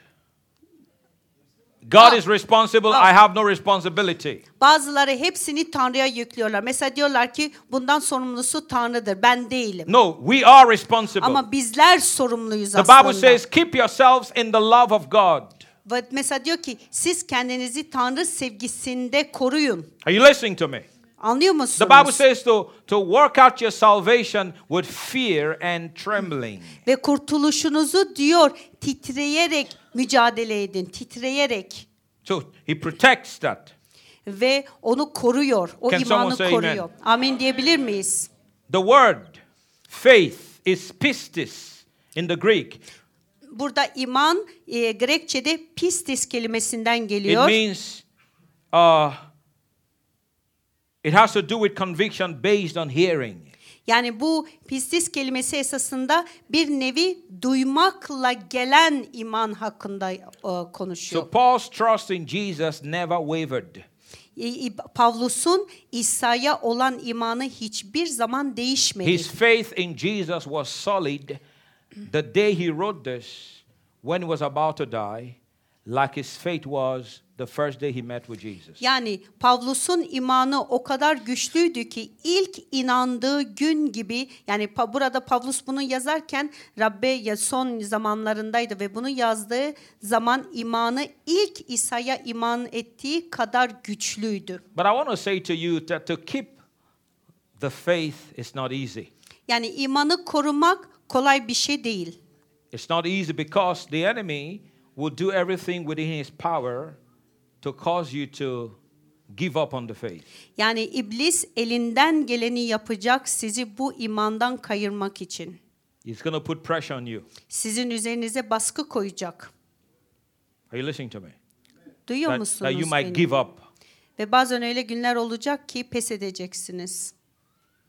God Ah. is responsible, Ah. I have no responsibility. Bazıları hepsini Tanrı'ya yüklüyorlar. Mesela diyorlar ki bundan sorumlusu Tanrı'dır. Ben değilim. No, we are responsible. Ama bizler sorumluyuz The aslında. Bible says, keep yourselves in the love of God. Ve mesela diyor ki siz kendinizi Tanrı sevgisinde koruyun. Are you listening to me? Anlıyor The musunuz? Bible says to, to work out your salvation with fear and trembling. Ve kurtuluşunuzu diyor titreyerek mücadele edin. Titreyerek. So he protects that. Ve onu koruyor. O Can imanı koruyor. Amin diyebilir miyiz? The word faith is pistis in the Greek. burada iman e, Grekçe'de pistis kelimesinden It geliyor. means uh, it has to do with conviction based on hearing. Yani bu pistis kelimesi esasında bir nevi duymakla gelen iman hakkında e, konuşuyor. So Paul's trust in Jesus never wavered. Pavlus'un İsa'ya olan imanı hiçbir zaman değişmedi. His faith in Jesus was solid the day he wrote this, when he was about to die, like his faith was the first day he met with Jesus. Yani Pavlus'un imanı o kadar güçlüydü ki ilk inandığı gün gibi yani pa- burada Pavlus bunu yazarken Rabbe ya son zamanlarındaydı ve bunu yazdığı zaman imanı ilk İsa'ya iman ettiği kadar güçlüydü. But I want to say to you that to keep the faith is not easy. Yani imanı korumak kolay bir şey değil. It's not easy because the enemy will do everything within his power to cause you to give up on the faith. Yani iblis elinden geleni yapacak sizi bu imandan kayırmak için. He's going to put pressure on you. Sizin üzerinize baskı koyacak. Are you listening to me? Duyuyor That, musunuz that you might beni? give up. Ve bazen öyle günler olacak ki pes edeceksiniz.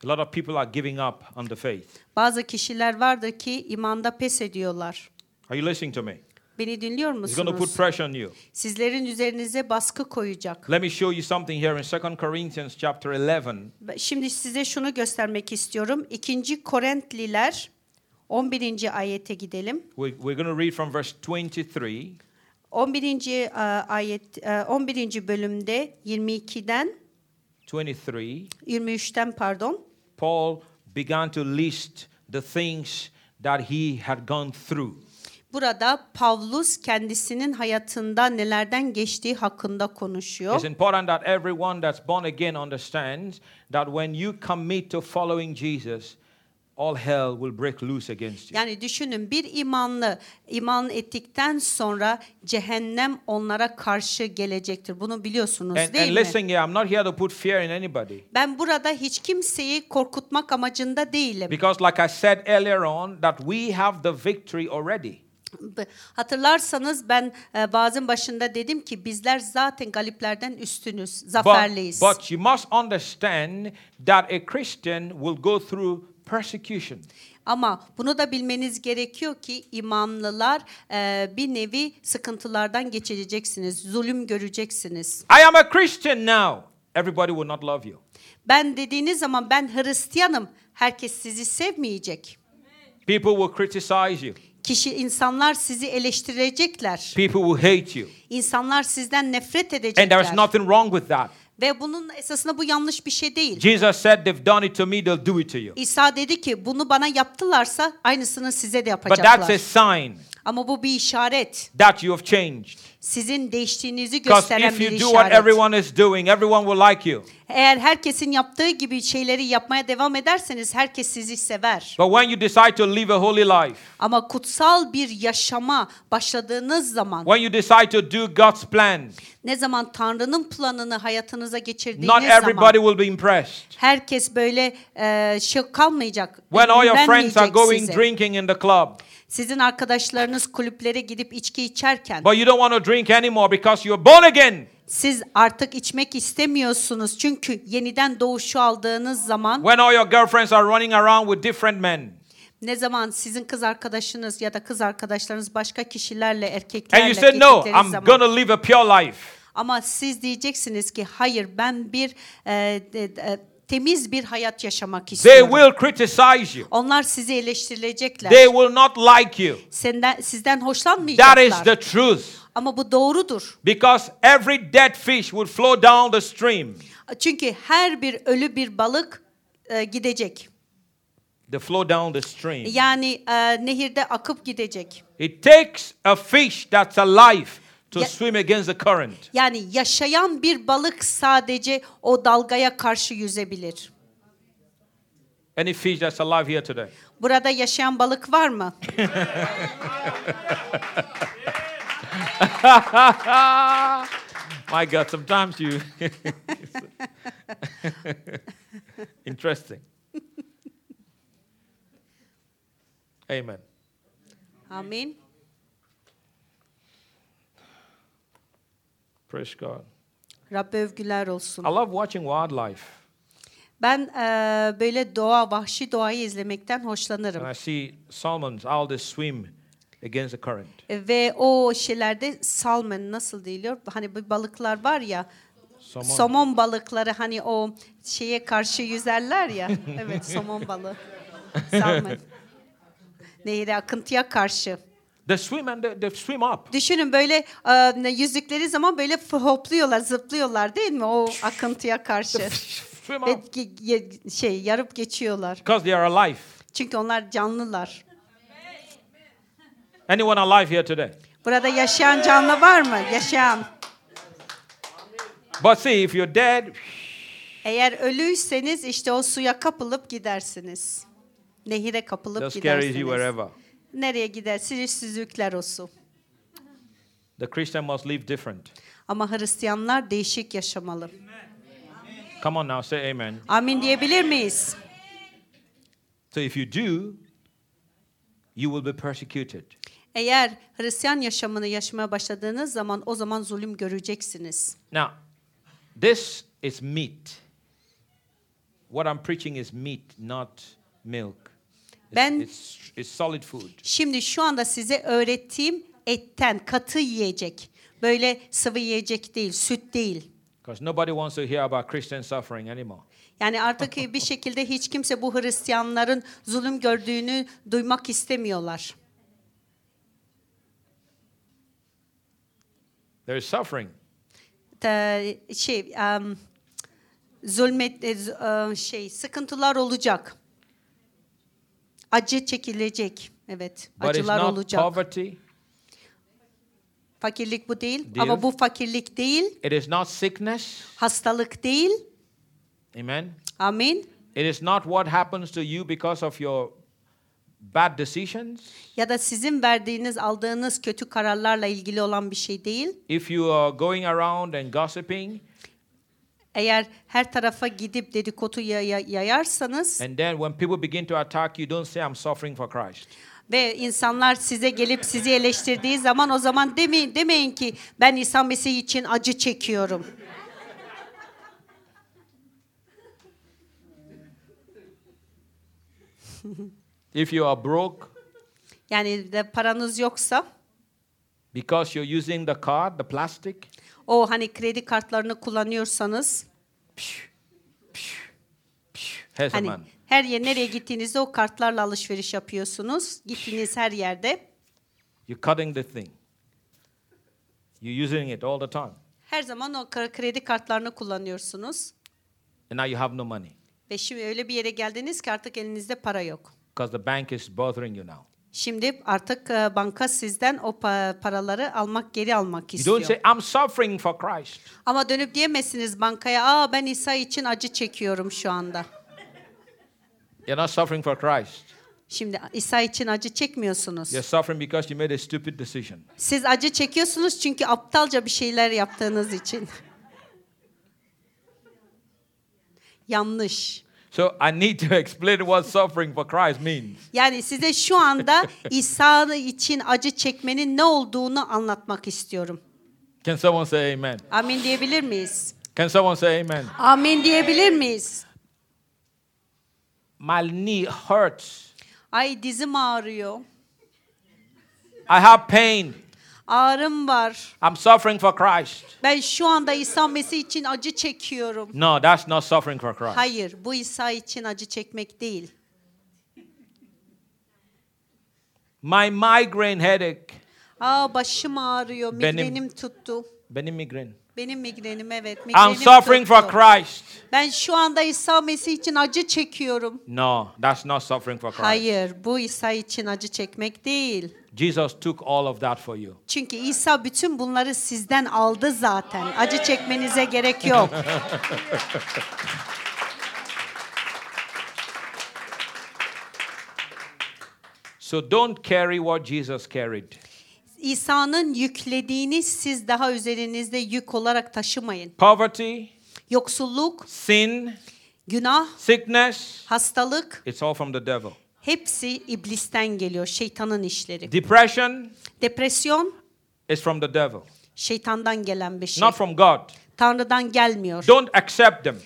A lot of people are giving up on the faith. Bazı kişiler vardır ki imanda pes ediyorlar. Are you listening to me? Beni dinliyor He's going to put musunuz? pressure on you. Sizlerin üzerinize baskı koyacak. Let me show you something here in 2 Corinthians chapter 11. Şimdi size şunu göstermek istiyorum. 2. Korintliler 11. ayete gidelim. We- We're going to read from verse 23 11. e, ayet e, 11. bölümde 22'den 23. 23'ten pardon. Paul began to list the things that he had gone through. Burada Pavlus kendisinin hayatında nelerden geçtiği hakkında konuşuyor. It's important that everyone that's born again understands that when you commit to following Jesus, all hell will break loose against you. Yani düşünün bir imanlı iman ettikten sonra cehennem onlara karşı gelecektir. Bunu biliyorsunuz And, değil and mi? listen here, I'm not here to put fear in anybody. Ben burada hiç kimseyi korkutmak amacında değilim. Because, like I said earlier on, that we have the victory already. Hatırlarsanız ben e, başında dedim ki bizler zaten galiplerden üstünüz, But, zaferliyiz. but you must understand that a Christian will go through persecution. Ama bunu da bilmeniz gerekiyor ki imanlılar e, bir nevi sıkıntılardan geçireceksiniz, zulüm göreceksiniz. I am a Christian now. Everybody will not love you. Ben dediğiniz zaman ben Hristiyanım, herkes sizi sevmeyecek. People will criticize you. Kişi insanlar sizi eleştirecekler. People will hate you. İnsanlar sizden nefret And there is edecekler. nothing wrong with that. Ve bunun esasında bu yanlış bir şey değil. Jesus said, They've done it to me, they'll do it to you. İsa dedi ki bunu bana yaptılarsa aynısını size de But that's a yapacaklar. sign Ama bu bir işaret. that you have changed. Sizin değiştiğinizi gösteren if bir you do what işaret. everyone is doing, everyone will like you. Eğer herkesin yaptığı gibi şeyleri yapmaya devam ederseniz herkes sizi sever. But when you decide to live a holy life, Ama kutsal bir yaşama başladığınız zaman when you decide to do God's plan, ne zaman Tanrı'nın planını hayatınıza geçirdiğiniz not everybody zaman will be impressed. herkes böyle e, şey kalmayacak. When all your friends are going size. drinking in the club, Sizin arkadaşlarınız kulüplere gidip içki içerken but you don't want to drink anymore because you're born again. siz artık içmek istemiyorsunuz çünkü yeniden doğuşu aldığınız zaman When all your girlfriends are running around with different men. ne zaman sizin kız arkadaşınız ya da kız arkadaşlarınız başka kişilerle And erkeklerle you said, No, I'm zaman to live a pure life. ama siz diyeceksiniz ki hayır ben bir e, de- de- temiz bir hayat yaşamak They istiyorum. will criticize you. Onlar sizi eleştirilecekler. They will not like you. Senden sizden That hoşlanmayacaklar. is the truth. Ama bu doğrudur. Because every dead fish would flow down the stream. Çünkü her bir ölü bir balık e, gidecek. They flow down the stream. Yani e, nehirde akıp gidecek. It takes a fish that's alive to Ya- swim against the current. Yani yaşayan bir balık sadece o dalgaya karşı yüzebilir. Any fish that's alive here today? Burada yaşayan balık var mı? My God, sometimes you. Interesting. Amen. Amin. Praise God. Rabbe övgüler olsun. I love watching wildlife. Ben eee, böyle doğa, vahşi doğayı izlemekten hoşlanırım. And I see salmons, how they swim against the current. Ve o şeylerde salmon nasıl diliyor? Hani bu balıklar var ya, Salmon. somon balıkları hani o şeye karşı yüzerler ya. evet, somon balığı. Salmon. Nehire akıntıya karşı. They swim and they, they swim up. Düşünün böyle e, yüzdükleri zaman böyle hopluyorlar, zıplıyorlar değil mi o akıntıya karşı? swim Ve up. ge- şey yarıp geçiyorlar. Because they are alive. Çünkü onlar canlılar. Anyone alive here today? Burada yaşayan canlı var mı? Yaşayan. But see, if you're dead, Eğer ölüyseniz işte o suya kapılıp gidersiniz. Nehire kapılıp you gidersiniz. Nereye gidersiniz? Süzükler o su. The Christian must live different. Ama Hristiyanlar değişik yaşamalı. Come on now, say amen. Amin diyebilir miyiz? So if you do, you will be persecuted. Eğer Hristiyan yaşamını yaşamaya başladığınız zaman o zaman zulüm göreceksiniz. Now, this is meat. What I'm preaching is meat, not milk. Ben- it's, it's solid food. Şimdi şu anda size öğrettiğim etten katı yiyecek. Böyle sıvı yiyecek değil, süt değil. Because nobody wants to hear about Christian suffering anymore. Yani artık bir şekilde hiç kimse bu Hristiyanların zulüm gördüğünü duymak istemiyorlar. There is suffering. Te- şey em, zulmet e, şey sıkıntılar olacak. Acı çekilecek. Evet, But it's acılar not olacak. poverty. Fakirlik bu değil. Değil. Ama bu fakirlik değil, It is not sickness. hastalık değil. Amen. Amin. It is not what happens to you because of your bad decisions. Ya da sizin verdiğiniz, aldığınız kötü kararlarla ilgili olan bir şey değil. If you are going around and gossiping, Eğer her tarafa gidip dedikodu ya- ya- yayarsanız and then when people begin to attack you, don't say, I'm suffering for Christ. ve insanlar size gelip sizi eleştirdiği zaman o zaman demeyin, demeyin ki ben İsa Mesih için acı çekiyorum. If you are broke Yani de paranız yoksa because you're using the card, the plastic, o hani kredi kartlarını kullanıyorsanız here's a hani man. her yer nereye gittiğinizde o kartlarla alışveriş yapıyorsunuz. Gittiğiniz her yerde You're cutting the thing. You're using it all the time. her zaman o kre- kredi kartlarını kullanıyorsunuz. And now you have no money Ve şimdi öyle bir yere geldiniz ki artık elinizde para yok. because the bank is bothering you now. Şimdi artık e, banka sizden o pa- paraları almak geri almak You istiyor. don't say, I'm suffering for Christ. Ama dönüp diyemezsiniz bankaya, "Aa ben İsa için acı çekiyorum şu anda." You're not suffering for Christ. Şimdi İsa için acı çekmiyorsunuz. You're suffering because you made a stupid decision. Siz acı çekiyorsunuz çünkü aptalca bir şeyler yaptığınız için. Yanlış. So I need to explain what suffering for Christ means. Yani size şu anda İsa için acı çekmenin ne olduğunu anlatmak istiyorum. Can someone say amen? Amin diyebilir miyiz? Can someone say amen? Amin diyebilir miyiz? My knee hurts. Ay dizim ağrıyor. I have pain. Ağrım var. I'm suffering for Christ. Ben şu anda İsa Mesih için acı çekiyorum. No, that's not suffering for Christ. Hayır, bu İsa için acı çekmek değil. My migraine headache. Aa başım ağrıyor, Benim- migrenim tuttu. Benim migraine. Benim migrenim evet, I'm migrenim suffering for tuttu. Christ. Ben şu anda İsa Mesih için acı çekiyorum. No, that's not suffering for Christ. Hayır, bu İsa için acı çekmek değil. Jesus took all of that for you. Çünkü İsa bütün bunları sizden aldı zaten. Acı çekmenize gerek yok. So don't carry what Jesus carried. İsa'nın yüklediğini siz daha üzerinizde yük olarak taşımayın. Poverty, Yoksulluk, sin, günah, sickness, hastalık it's all from the devil. hepsi iblisten geliyor, şeytanın işleri. Depression Depresyon is from the devil. Şeytandan gelen bir şey. not from God. Tanrı'dan gelmiyor. Don't accept them.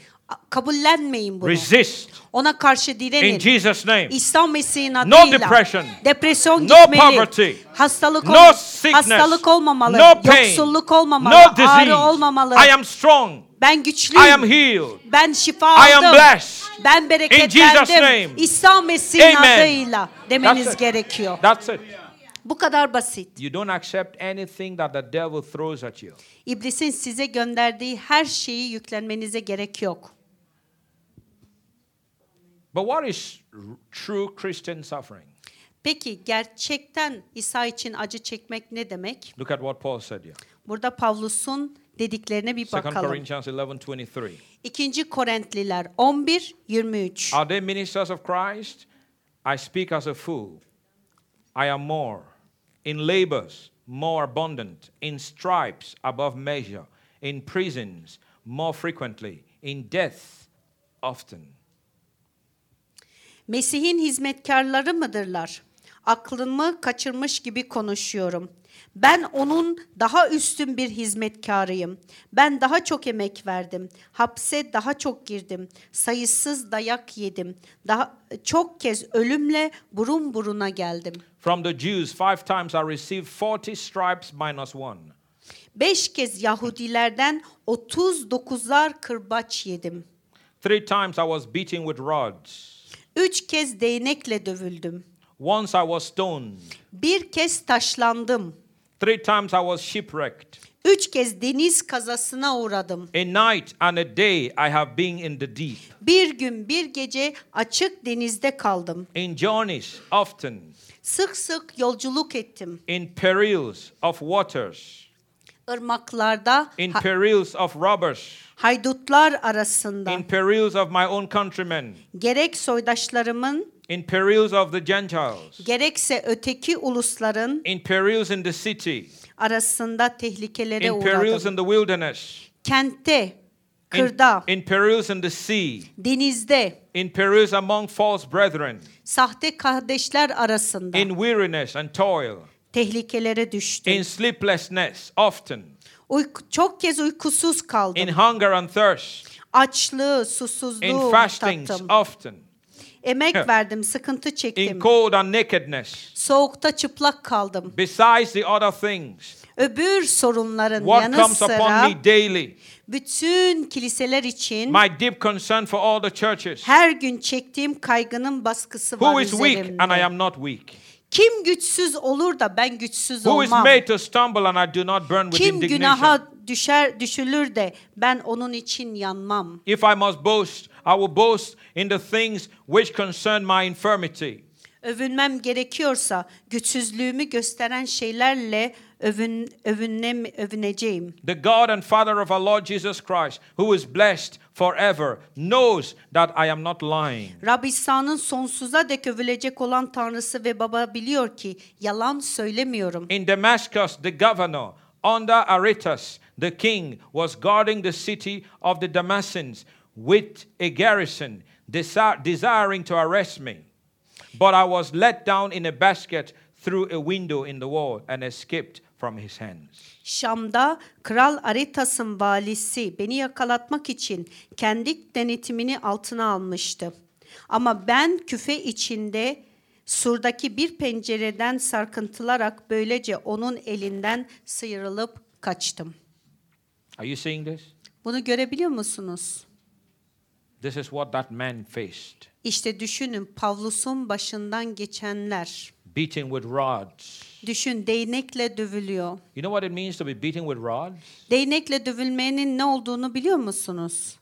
Kabullenmeyin bunu. Resist. Ona karşı In direnin. Jesus' name. İsa Mesih'in No adıyla. depression. Depresyon No gitmeli. poverty. Hastalık, No ol- sickness. hastalık olmamalı. No pain. Yoksulluk olmamalı. No disease. Ağrı olmamalı. I am strong. ben güçlüyüm. I am healed. ben şifa I am aldım. blessed. Ben In Jesus' bereketlendim. name. İsa Mesih'in Amen. adıyla demeniz That's it. gerekiyor. That's it. Bu kadar basit. You don't accept anything that the devil throws at you. İblisin size gönderdiği her şeyi yüklenmenize gerek yok. But what is true Christian suffering? Peki gerçekten İsa için acı çekmek ne demek? Look at what Paul said here. Burada Pavlus'un dediklerine bir 2 bakalım. Corinthians 11:23. 2. Korintliler 11 23. Are they ministers of Christ? I speak as a fool. I am more. In labors, more abundant. In stripes, above measure. In prisons, more frequently. In death, often. Mesih'in hizmetkarları mıdırlar? Aklımı kaçırmış gibi konuşuyorum. Ben onun daha üstün bir hizmetkarıyım. Ben daha çok emek verdim. Hapse daha çok girdim. Sayısız dayak yedim. Daha çok kez ölümle burun buruna geldim. From the Jews, five times I received 40 stripes minus one. Beş kez Yahudilerden 39'ar kırbaç yedim. Three times I was beaten with rods. Üç kez değnekle dövüldüm. Once I was stoned. Bir kez taşlandım. Three times I was shipwrecked. Üç kez deniz kazasına uğradım. A night and a day I have been in the deep. Bir gün bir gece açık denizde kaldım. In journeys, often. Sık sık yolculuk ettim. In perils of waters. Irmaklarda In perils of robbers. haydutlar arasında. In perils of my own countrymen. Gerek soydaşlarımın In perils of the Gentiles. gerekse öteki ulusların In perils in the city. arasında tehlikelere In perils uğradım. in the wilderness. Kentte, In, kırda, in perils in the sea. denizde, In perils among false brethren. sahte kardeşler arasında In weariness and toil. Tehlikelere düştüm. In sleeplessness, often. Uyku- çok kez uykusuz kaldım. In hunger and thirst. Açlığı, In susuzluğu fastings, tattım. often. Emek verdim, sıkıntı In çektim. cold and nakedness. Soğukta çıplak kaldım. Besides the other things. Öbür sorunların What yanı comes upon sıra me daily. bütün kiliseler için My deep concern for all the churches. her gün çektiğim kaygının baskısı var Who is weak üzerimde. and I am not weak? Kim güçsüz olur da ben güçsüz Who is olmam? made to stumble and I do not burn with Kim indignation? günaha düşer düşülür de ben onun için yanmam. If I must boast, I will boast in the things which concern my infirmity. Övünmem gerekiyorsa güçsüzlüğümü gösteren şeylerle övün, övünnem, övüneceğim. The God and Father of our Lord Jesus Christ, who is blessed forever, knows that I am not lying. Rab İsa'nın sonsuza dek övülecek olan Tanrısı ve Baba biliyor ki yalan söylemiyorum. In Damascus, the governor, under Aretas, the king, was guarding the city of the Damascens with a garrison, desi- desiring to arrest me. But I was let down in a basket through a window in the wall and escaped from his hands. Şam'da Kral Aretas'ın valisi beni yakalatmak için kendi denetimini altına almıştı. Ama ben küfe içinde surdaki bir pencereden sarkıntılarak böylece onun elinden sıyrılıp kaçtım. Are you seeing this? Bunu görebiliyor musunuz? This is what that man faced. İşte düşünün Pavlus'un başından geçenler. Beaten with rods. Düşün değnekle dövülüyor. You know what it means to be beaten with rods? Değnekle dövülmenin ne olduğunu biliyor musunuz?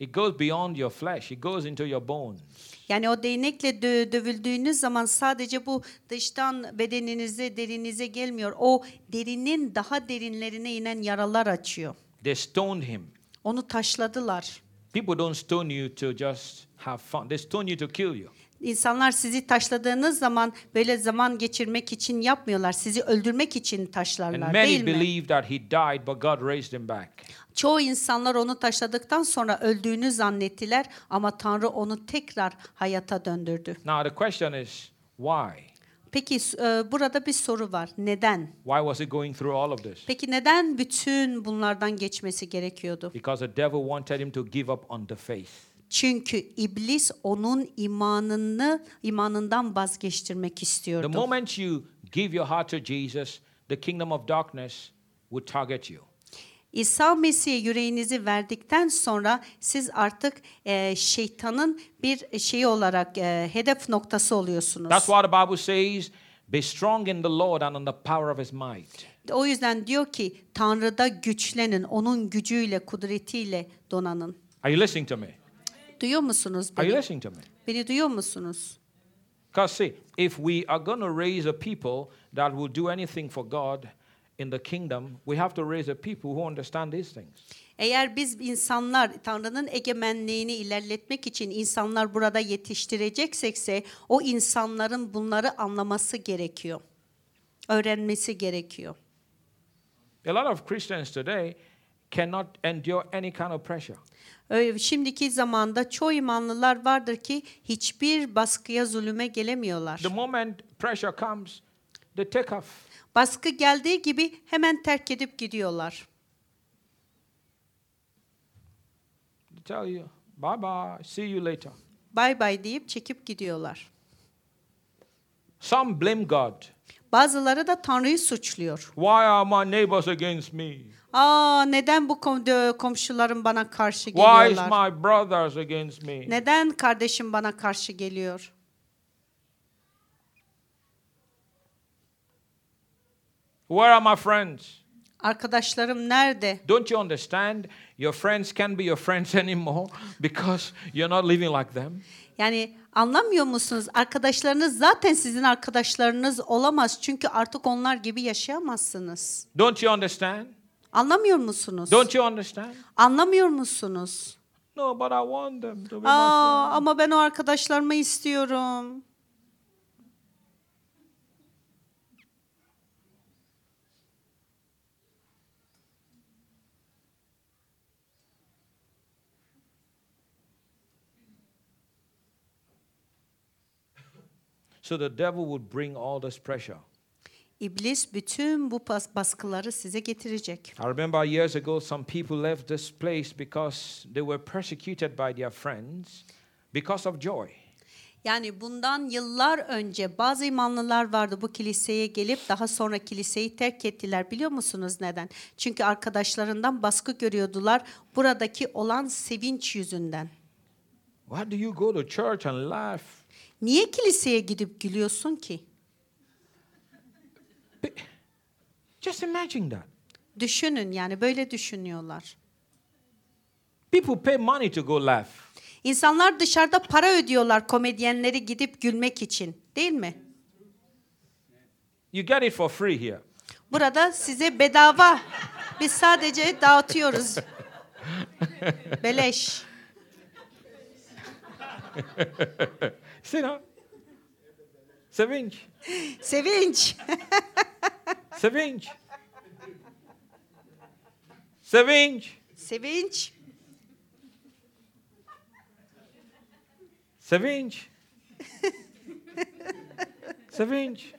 It goes beyond your flesh, it goes into your bones. Yani o değnekle dö- dövüldüğünüz zaman sadece bu dıştan bedeninize, derinize gelmiyor. O derinin daha derinlerine inen yaralar açıyor. They stoned him. Onu taşladılar. People don't stone you to just have fun, they stone you to kill you. İnsanlar sizi taşladığınız zaman böyle zaman geçirmek için yapmıyorlar. Sizi öldürmek için And taşlarlar değil many mi? believe that he died, but God raised him back. Çoğu insanlar onu taşladıktan sonra öldüğünü zannettiler ama Tanrı onu tekrar hayata döndürdü. Now, the question is why? Peki e, burada bir soru var. Neden? Why was he going through all of this? Peki neden bütün bunlardan geçmesi gerekiyordu? Because the devil wanted him to give up on the faith. Çünkü iblis onun imanını imanından vazgeçtirmek The istiyordu. moment you give your heart to Jesus, the kingdom of darkness would target you. İsa Mesih'e yüreğinizi verdikten sonra siz artık e, şeytanın bir şeyi olarak e, hedef noktası oluyorsunuz. That's why the Bible says, Be strong in the Lord and in the power of his might. O yüzden diyor ki Tanrı'da güçlenin, onun gücüyle, kudretiyle donanın. Are you listening to me? Duyuyor musunuz Are you beni? listening to me? Beni duyuyor musunuz? Because, see, if we are going to raise a people that will do anything for God in the kingdom, we have to raise a people who understand these things. Eğer biz insanlar Tanrı'nın egemenliğini ilerletmek için insanlar burada yetiştireceksekse o insanların bunları anlaması gerekiyor. Öğrenmesi gerekiyor. A lot of Christians today cannot endure any kind of pressure. Şimdiki zamanda çoğu imanlılar vardır ki hiçbir baskıya zulüme gelemiyorlar. The moment pressure comes, they take off. Baskı geldiği gibi hemen terk edip gidiyorlar. Tell you, bye bye, see you later. Bay bay deyip çekip gidiyorlar. Some blame God. Bazıları da Tanrı'yı suçluyor. Why are my neighbors against me? Aa neden bu kom- komşularım bana karşı Why is geliyorlar? my brothers against me? Neden kardeşim bana karşı geliyor? Where are my friends? Arkadaşlarım nerede? Don't you understand? Your friends can't be your friends anymore because you're not living like them. Yani anlamıyor musunuz? Arkadaşlarınız zaten sizin arkadaşlarınız olamaz. Çünkü artık onlar gibi yaşayamazsınız. Don't you understand? Anlamıyor musunuz? Don't you understand? Anlamıyor musunuz? No, but I want them to be my Aa, friends. ama ben o arkadaşlarımı istiyorum. So the devil would bring all this pressure. İblis bütün bu bas- baskıları size getirecek. I remember years ago, some people left this place because they were persecuted by their friends because of joy. Yani bundan yıllar önce bazı imanlılar vardı bu kiliseye gelip daha sonra kiliseyi terk ettiler. Biliyor musunuz neden? Çünkü arkadaşlarından baskı görüyordular buradaki olan sevinç yüzünden. Why do you go to church and laugh? Niye kiliseye gidip gülüyorsun ki? Just imagine that. Düşünün yani böyle düşünüyorlar. People pay money to go laugh. İnsanlar dışarıda para ödüyorlar komedyenleri gidip gülmek için, değil mi? You get it for free here. Burada size bedava. Biz sadece dağıtıyoruz. Beleş. See that? Sevinç. Sevinç. Sevinç. Sevinç. Sevinç. Sevinç. Sevinç.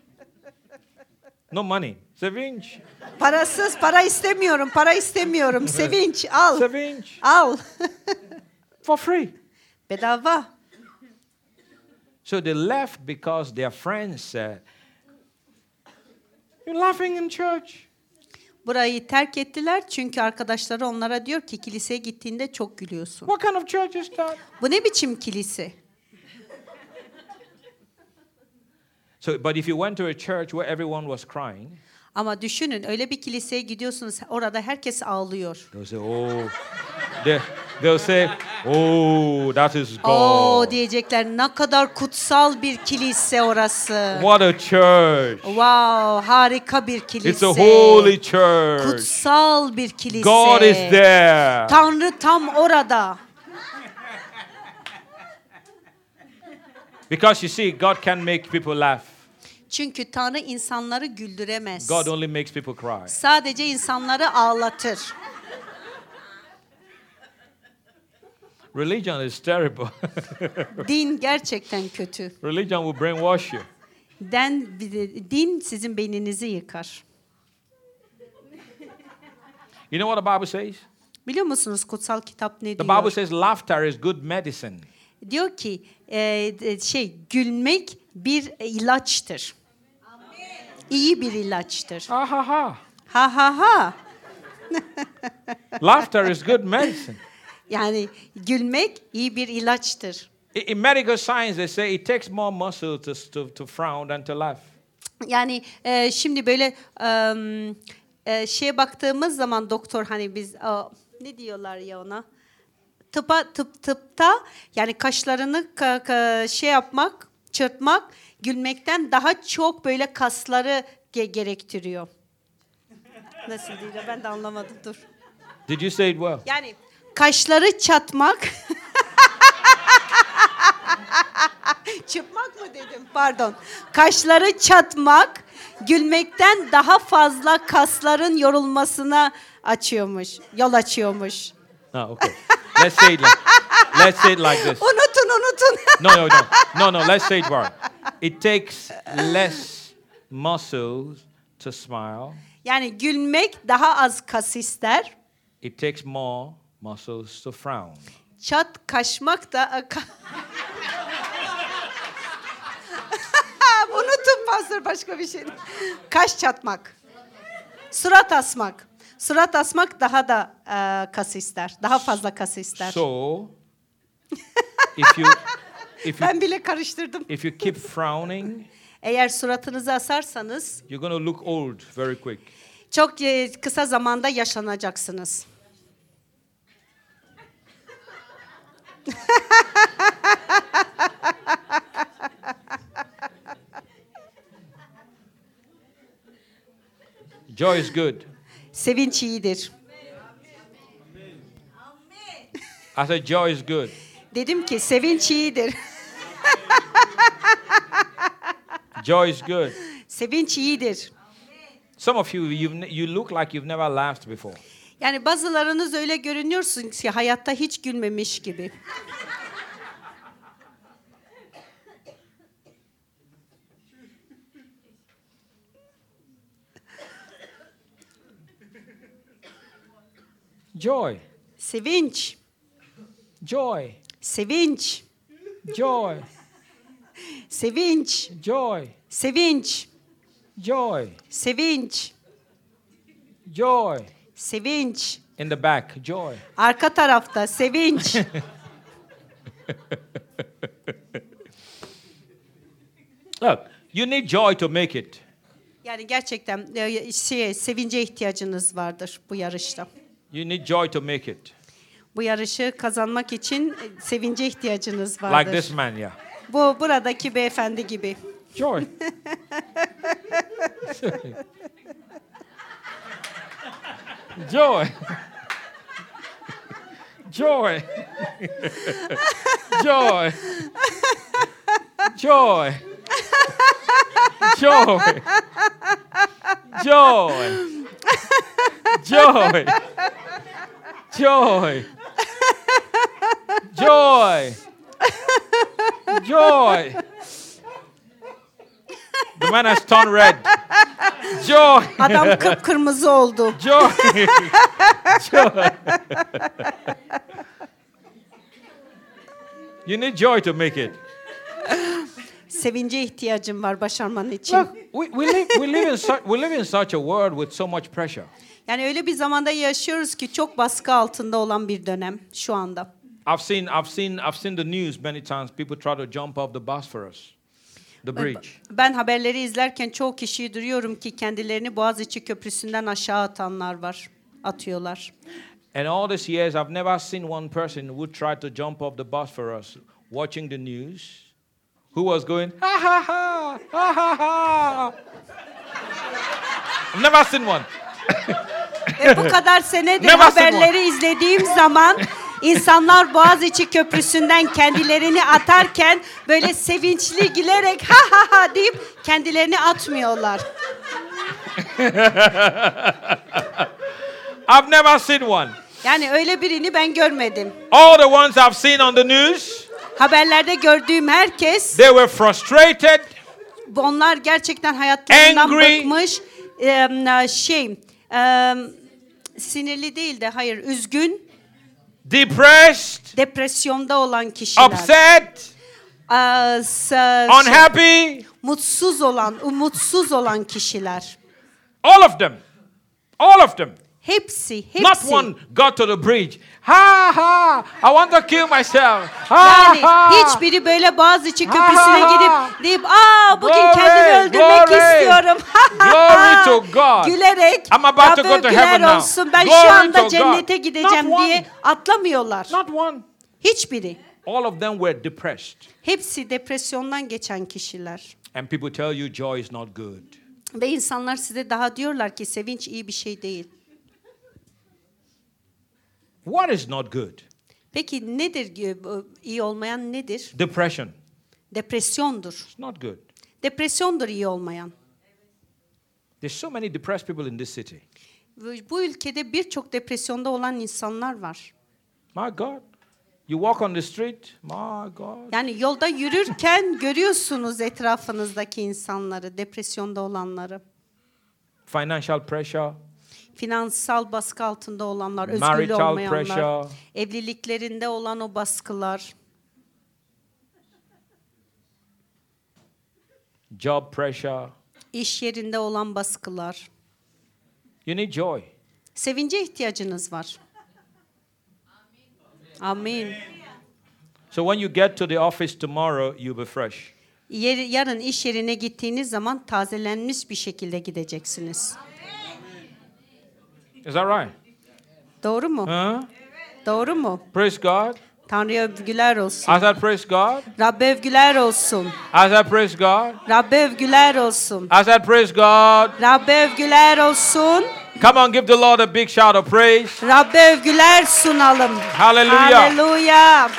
No money. Sevinç. Parasız, para istemiyorum, para istemiyorum. Sevinç, al. Sevinç. Al. For free. Bedava. So they left because their friends said, You're laughing in church. Burayı terk ettiler çünkü arkadaşları onlara diyor ki kiliseye gittiğinde çok gülüyorsun. What kind of church is that? Bu ne biçim kilise? So, but if you went to a church where everyone was crying, Ama düşünün öyle bir kiliseye gidiyorsunuz orada herkes ağlıyor. they'll say, Oh, they'll say, Oh, that is Oo God. diyecekler ne kadar kutsal bir kilise orası. What a church. Wow harika bir kilise. It's a holy church. Kutsal bir kilise. God is there. Tanrı tam orada. Because you see, God can make people laugh. Çünkü Tanrı insanları güldüremez. God only makes people cry. Sadece insanları ağlatır. Religion is terrible. Din gerçekten kötü. Religion will brainwash you. Den, din sizin beyninizi yıkar. You know what the Bible says? Biliyor musunuz kutsal kitap ne The Bible diyor? says laughter is good medicine. Diyor ki e, de- şey gülmek bir ilaçtır. İyi bir ilaçtır. Ha ha ha. Ha ha ha. laughter is good medicine. Yani gülmek iyi bir ilaçtır. In medical science, they say it takes more muscle to, to, to frown than to laugh. Yani e, şimdi böyle em, e, şeye baktığımız zaman doktor hani biz a, ne diyorlar ya ona? Tıpa tıp tıpta yani kaşlarını ka- ka- şey yapmak, çırpmak gülmekten daha çok böyle kasları ge- gerektiriyor. Nasıl diyor? Ben de anlamadım. Dur. Did you say it well? Yani kaşları çatmak Çıpmak mı dedim? Pardon. Kaşları çatmak gülmekten daha fazla kasların yorulmasına açıyormuş, yol açıyormuş. No, okay. let's say it like, let's say it like this. Unutun, unutun. No, no, no, no, no. Let's say it right. It takes less muscles to smile. yani gülmek daha az kas ister. It takes more muscles to frown. Çat kaşmak da Unutun pastör başka bir şey. Kaş çatmak. Surat asmak. Surat asmak daha da e, kas ister. Daha fazla kas ister. So, if you if you ben bile karıştırdım. if you keep frowning, Eğer suratınızı asarsanız you're going to look old very quick. çok e, kısa zamanda yaşlanacaksınız. Joy is good. Sevinç iyidir. I said joy is good. Dedim ki sevinç iyidir. Joy is good. sevinç iyidir. Some of you you've, you look like you've never laughed before. Yani bazılarınız öyle görünüyorsunuz ki hayatta hiç gülmemiş gibi. Joy. Sevinç, Joy. sevinç, Joy. sevinç, Joy. sevinç, Joy. sevinç, Joy. Sevinç. In the back, joy. Arka tarafta sevinç. Look, you need joy to make it. yani gerçekten e, şey, sevince ihtiyacınız vardır bu yarışta. You need joy to make it. Bu yarışı kazanmak için e, sevince ihtiyacınız vardır. Like this man, yeah. Bu buradaki beyefendi gibi. Joy. Joy. Joy. Joy. Joy. Joy. Joy. Joy. Joy. Joy. Joy. The man has turned red. Joy. Adam kıpkırmızı oldu. Joy. joy. you need joy to make it. Sevince ihtiyacım var başarman için. Look, we, we, live, we, live in such, we live in such a world with so much pressure. Yani öyle bir zamanda yaşıyoruz ki çok baskı altında olan bir dönem şu anda. I've seen, I've seen, I've seen the news many times. People try to jump off the Bosphorus, the bridge. Ben haberleri izlerken çoğu kişiyi duyuyorum ki kendilerini Boğaziçi Köprüsü'nden aşağı atanlar var. Atıyorlar. And all these years, I've never seen one person who tried to jump off the Bosphorus watching the news who was going, ha ha ha, ha ha ha. I've never seen one. Ve bu kadar senedir haberleri izlediğim zaman insanlar Boğaziçi Köprüsü'nden kendilerini atarken böyle sevinçli gülerek ha ha ha deyip kendilerini atmıyorlar. I've never seen one. Yani öyle birini ben görmedim. All the ones I've seen on the news, Haberlerde gördüğüm herkes they were frustrated. Onlar gerçekten hayatlarından Angry. bıkmış. Ee, şey, e, sinirli değil de hayır, üzgün, depressed, depresyonda olan kişiler. upset, şey, unhappy. mutsuz olan, umutsuz olan kişiler. All of them. All of them. Hepsi, hepsi. Not one got to the bridge. Ha ha! I want to kill myself. Ha Yani ha! hiçbiri böyle Boğaziçi Ha, Köprüsü'ne gidip deyip aa bugün Glory, kendimi öldürmek glory. istiyorum. Glory to God. Gülerek I'm about to go to heaven now. olsun ben Glory şu anda cennete God. gideceğim Not diye one. atlamıyorlar. Not one. Hiçbiri. All of them were depressed. Hepsi depresyondan geçen kişiler. And people tell you joy is not good. Ve insanlar size daha diyorlar ki sevinç iyi bir şey değil. What is not good? Peki nedir e, iyi olmayan nedir? Depression. Depresyondur. It's not good. Depresyondur iyi olmayan. There's so many depressed people in this city. Bu ülkede birçok depresyonda olan insanlar var. My God. You walk on the street, my God. Yani yolda yürürken görüyorsunuz etrafınızdaki insanları, depresyonda olanları. Financial pressure, Finansal baskı altında olanlar, özgürlüğü Marital olmayanlar, pressure. evliliklerinde olan o baskılar, job pressure. iş yerinde olan baskılar. You need joy. Sevince ihtiyacınız var. Amin. So when you get to the office tomorrow, you'll be fresh. Yarın iş yerine gittiğiniz zaman tazelenmiş bir şekilde gideceksiniz. Is that right? Doğru mu? Huh? Doğru mu? Praise God. Tanrı'ya övgüler olsun. I said, praise God. Rabbe övgüler olsun. I said, praise God. Rabbe övgüler olsun. I said, praise God. Rabbe övgüler olsun. Come on, give the Lord a big shout of praise. Rabbe övgüler sunalım. Hallelujah. Hallelujah.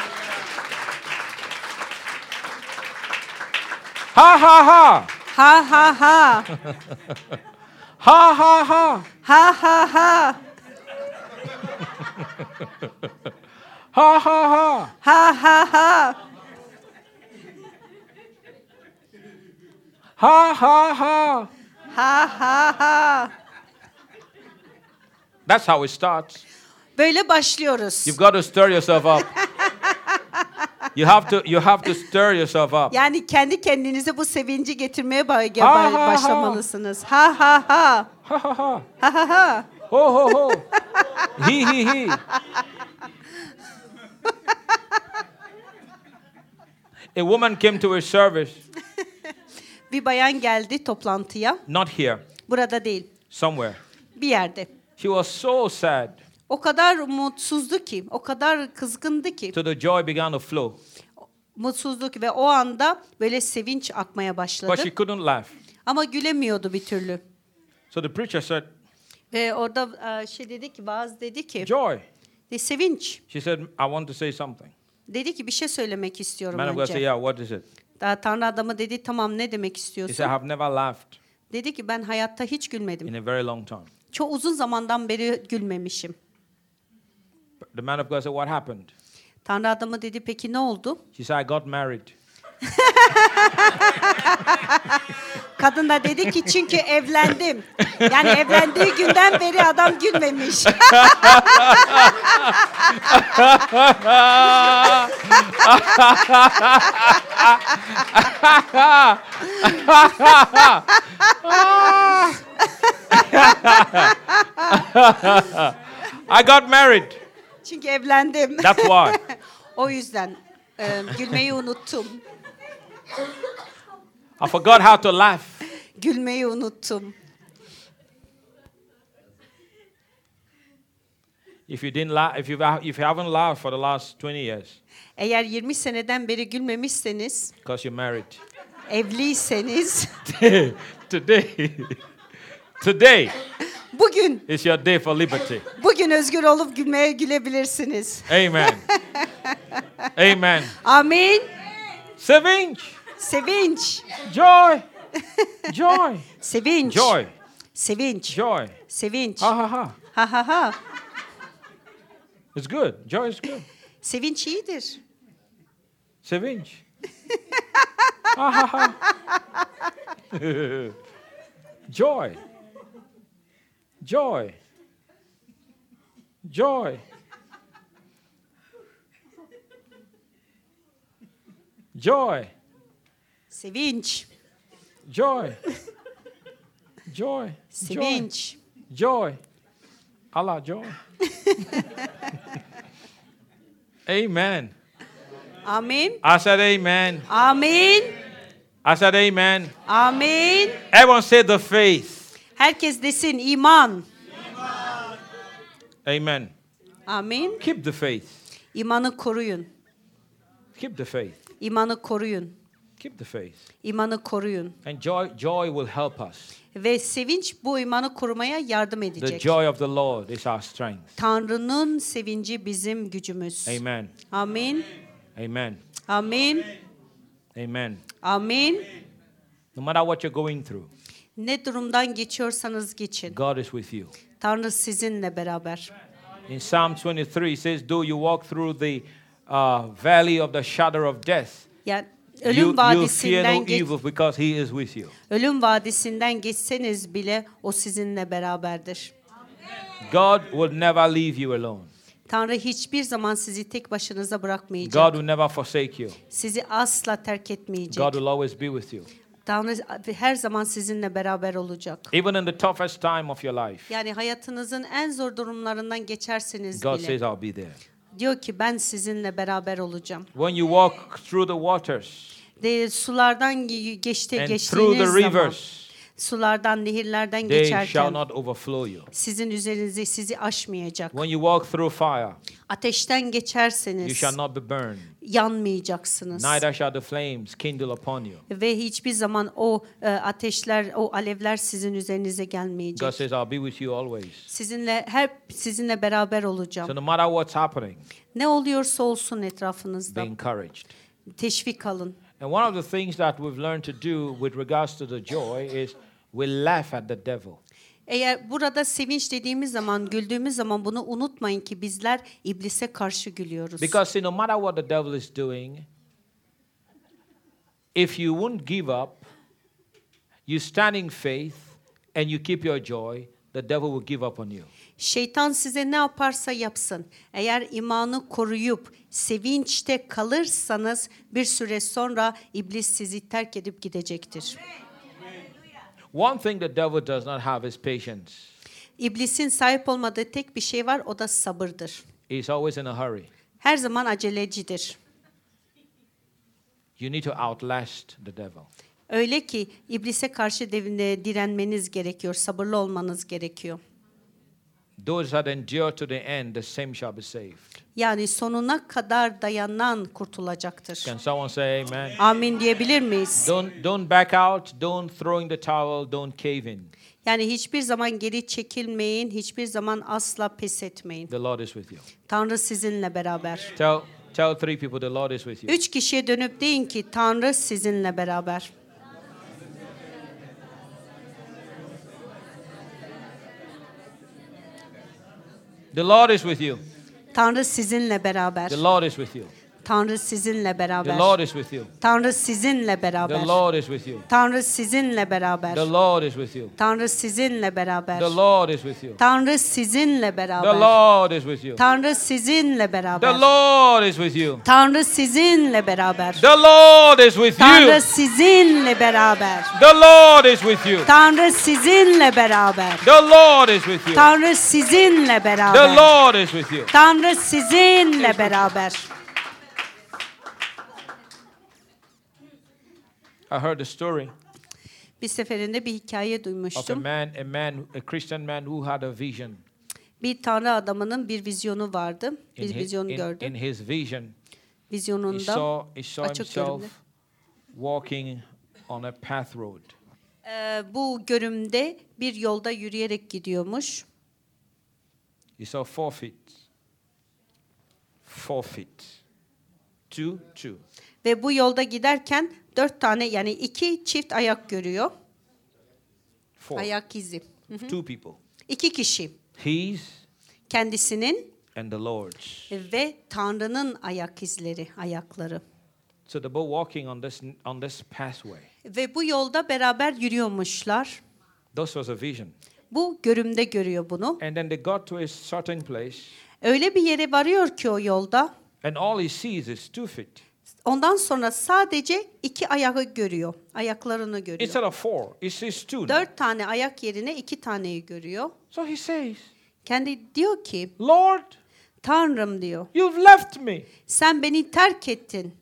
Ha ha ha. Ha ha ha. Ha ha ha. Ha ha ha. Ha ha ha. Ha ha ha. Ha ha ha. Ha ha ha. That's how it starts. Böyle başlıyoruz. You've got to stir yourself up. You have to you have to stir yourself up. Yani kendi kendinize bu sevinci getirmeye ba- Ha, ha, başlamalısınız. Ha ha ha. Ha ha ha. Ha ha ha. Ho ho ho. he he he. A woman came to a service, Bir bayan geldi toplantıya. not here, Burada değil. somewhere. Bir yerde. She was so sad. O kadar mutsuzdu ki, o kadar kızgındı ki. So the joy began to flow. Mutsuzluk ve o anda böyle sevinç akmaya başladı. But she couldn't laugh. Ama gülemiyordu bir türlü. So the preacher said, Ve orada e, şey dedi ki, bazı dedi ki, Joy. "De, sevinç. She said, I want to say something. Dedi ki bir şey söylemek istiyorum Man of God said, önce. Yeah, what is it? Daha Tanrı adamı dedi tamam ne demek He istiyorsun? said, I have never laughed Dedi ki ben hayatta hiç gülmedim. in a very long time. Çok uzun zamandan beri gülmemişim. The man of God said, What happened? Tanrı adamı dedi peki ne oldu? She said, I got married. Kadın da dedi ki çünkü evlendim. Yani evlendiği günden beri adam gülmemiş. I got married. Çünkü evlendim. That's why. o yüzden e, gülmeyi unuttum. I forgot how to laugh. Gülmeyi unuttum. If you didn't laugh, if you if you haven't laughed for the last 20 years, Eğer 20 seneden beri gülmemişseniz, because you're married, evliyseniz today, today bugün is your day for liberty. bugün özgür olup gülmeye gülebilirsiniz. Amen. Amen. Amin. Sevinç, Sevinç. joy, joy, Sevinç. joy, Sevinç. joy. Sevinç. Ha ha ha. Ha ha ha. It's good. Joy is good. Sevinç iyidir. Sevinç. ha ha ha. Joy. Joy. Joy. Joy. Sevinç, Joy. Joy. Joy. sevinç. Joy. Allah, joy. amen. Amin. I said amen. Amin. I said amen. Amin. Everyone say the faith. Herkes desin iman. Amen. Amin. Keep the faith. İmanı koruyun. Keep the faith. İmanı koruyun. Keep the faith. İmanı koruyun. And joy, joy will help us. Ve sevinç bu imanı korumaya yardım The edecek. joy of the Lord is our strength. Tanrı'nın sevinci bizim gücümüz. Amen. Amin. Amen. Amin. Amen. Amin. No matter what you're going through, Ne durumdan geçiyorsanız geçin. God is with you. Tanrı sizinle beraber. In Psalm 23, it says, Though you walk through the uh, valley of the shadow of death, Yani you, ölüm you fear vadisinden no evil because He is with you. ölüm vadisinden geçseniz bile o sizinle beraberdir. God will never leave you alone. Tanrı hiçbir zaman sizi tek başınıza bırakmayacak. God will never forsake you. Sizi asla terk etmeyecek. God will always be with you. Tanrı her zaman sizinle beraber olacak. Even in the toughest time of your life, Yani hayatınızın en zor durumlarından geçerseniz God bile says, I'll be there. diyor ki ben sizinle beraber olacağım. When you walk through the waters De, sulardan ge- geçti and through geçtiğiniz the zaman rivers, sulardan nehirlerden they geçerken shall not overflow you. sizin üzerinize sizi aşmayacak. When you walk through fire, Ateşten you geçerseniz shall not be burned. yanmayacaksınız. Neither shall the flames kindle upon you. Ve hiçbir zaman o e, ateşler, o alevler sizin üzerinize God gelmeyecek. says, I'll be with you always. Sizinle hep sizinle beraber So olacağım. no matter what's happening, Ne oluyorsa olsun be etrafınızda encouraged. teşvik alın. And one of the things that we've learned to do with regards to the joy is we laugh at the devil. Eğer burada sevinç dediğimiz zaman, güldüğümüz zaman bunu unutmayın ki bizler iblise karşı gülüyoruz. Because see, no matter what the devil is doing, if you won't give up, you stand in faith and you keep your joy, the devil will give up on you. Şeytan size ne yaparsa yapsın. Eğer imanı koruyup sevinçte kalırsanız bir süre sonra iblis sizi terk edip gidecektir. One thing the devil does not have is patience. İblisin sahip olmadığı tek bir şey var o da sabırdır. He's always in a hurry. Her zaman acelecidir. You need to outlast the devil. Öyle ki iblise karşı direnmeniz gerekiyor, sabırlı olmanız gerekiyor. Those that endure to the end, the same shall be saved. Yani sonuna kadar dayanan kurtulacaktır. Can someone say amen? Amin diyebilir miyiz? Don't don't back out, don't throw in the towel, don't cave in. Yani hiçbir zaman geri çekilmeyin, hiçbir zaman asla pes etmeyin. The Lord is with you. Tanrı sizinle beraber. Tell tell three people the Lord is with you. Üç kişiye dönüp deyin ki Tanrı sizinle beraber. The Lord is with you. Tanrı sizinle beraber. The Lord is with you. Tanrı sizinle The beraber. Lord is with you. Tanrı sizinle beraber. The Lord is with you. Tanrı sizinle beraber. The Lord is with you. Tanrı sizinle beraber. The Lord is with you. Tanrı sizinle The beraber. Lord is with you. Tanrı sizinle The beraber. Lord is with you. Tanrı sizinle beraber. The Lord is with Tanrı you. sizinle beraber. The Lord is with you. Tanrı sizinle beraber. The Lord is with you. Tanrı sizinle The beraber. Lord is with you. Tanrı sizinle beraber. I heard a story Bir seferinde bir hikaye of a duymuştum. man, a man, a Christian man who had a vision. Bir tanrı adamının bir vizyonu vardı. In Bir his, vizyonu in, gördü. in his vision, he Vizyonunda saw, he saw açık himself görünümlü. walking on a path road. Ee, bu görümde bir yolda yürüyerek gidiyormuş. He saw four feet. Four feet. Two, two. Ve bu yolda giderken dört tane yani iki çift ayak görüyor. Four. Ayak izi. Two people. İki kişi. His Kendisinin and the Lord's. ve Tanrı'nın ayak izleri, ayakları. So they both walking on this on this pathway. Ve bu yolda beraber yürüyormuşlar. This was a vision. Bu görümde görüyor bunu. And then they got to a certain place, Öyle bir yere varıyor ki o yolda. and all he sees is two feet Ondan sonra sadece iki ayağı görüyor. Ayaklarını görüyor. instead of four. He sees two. Dört tane ayak yerine iki taneyi görüyor. So he says, Kendi diyor ki, "Lord, Tanrım diyor, you've left me. sen beni terk ettin.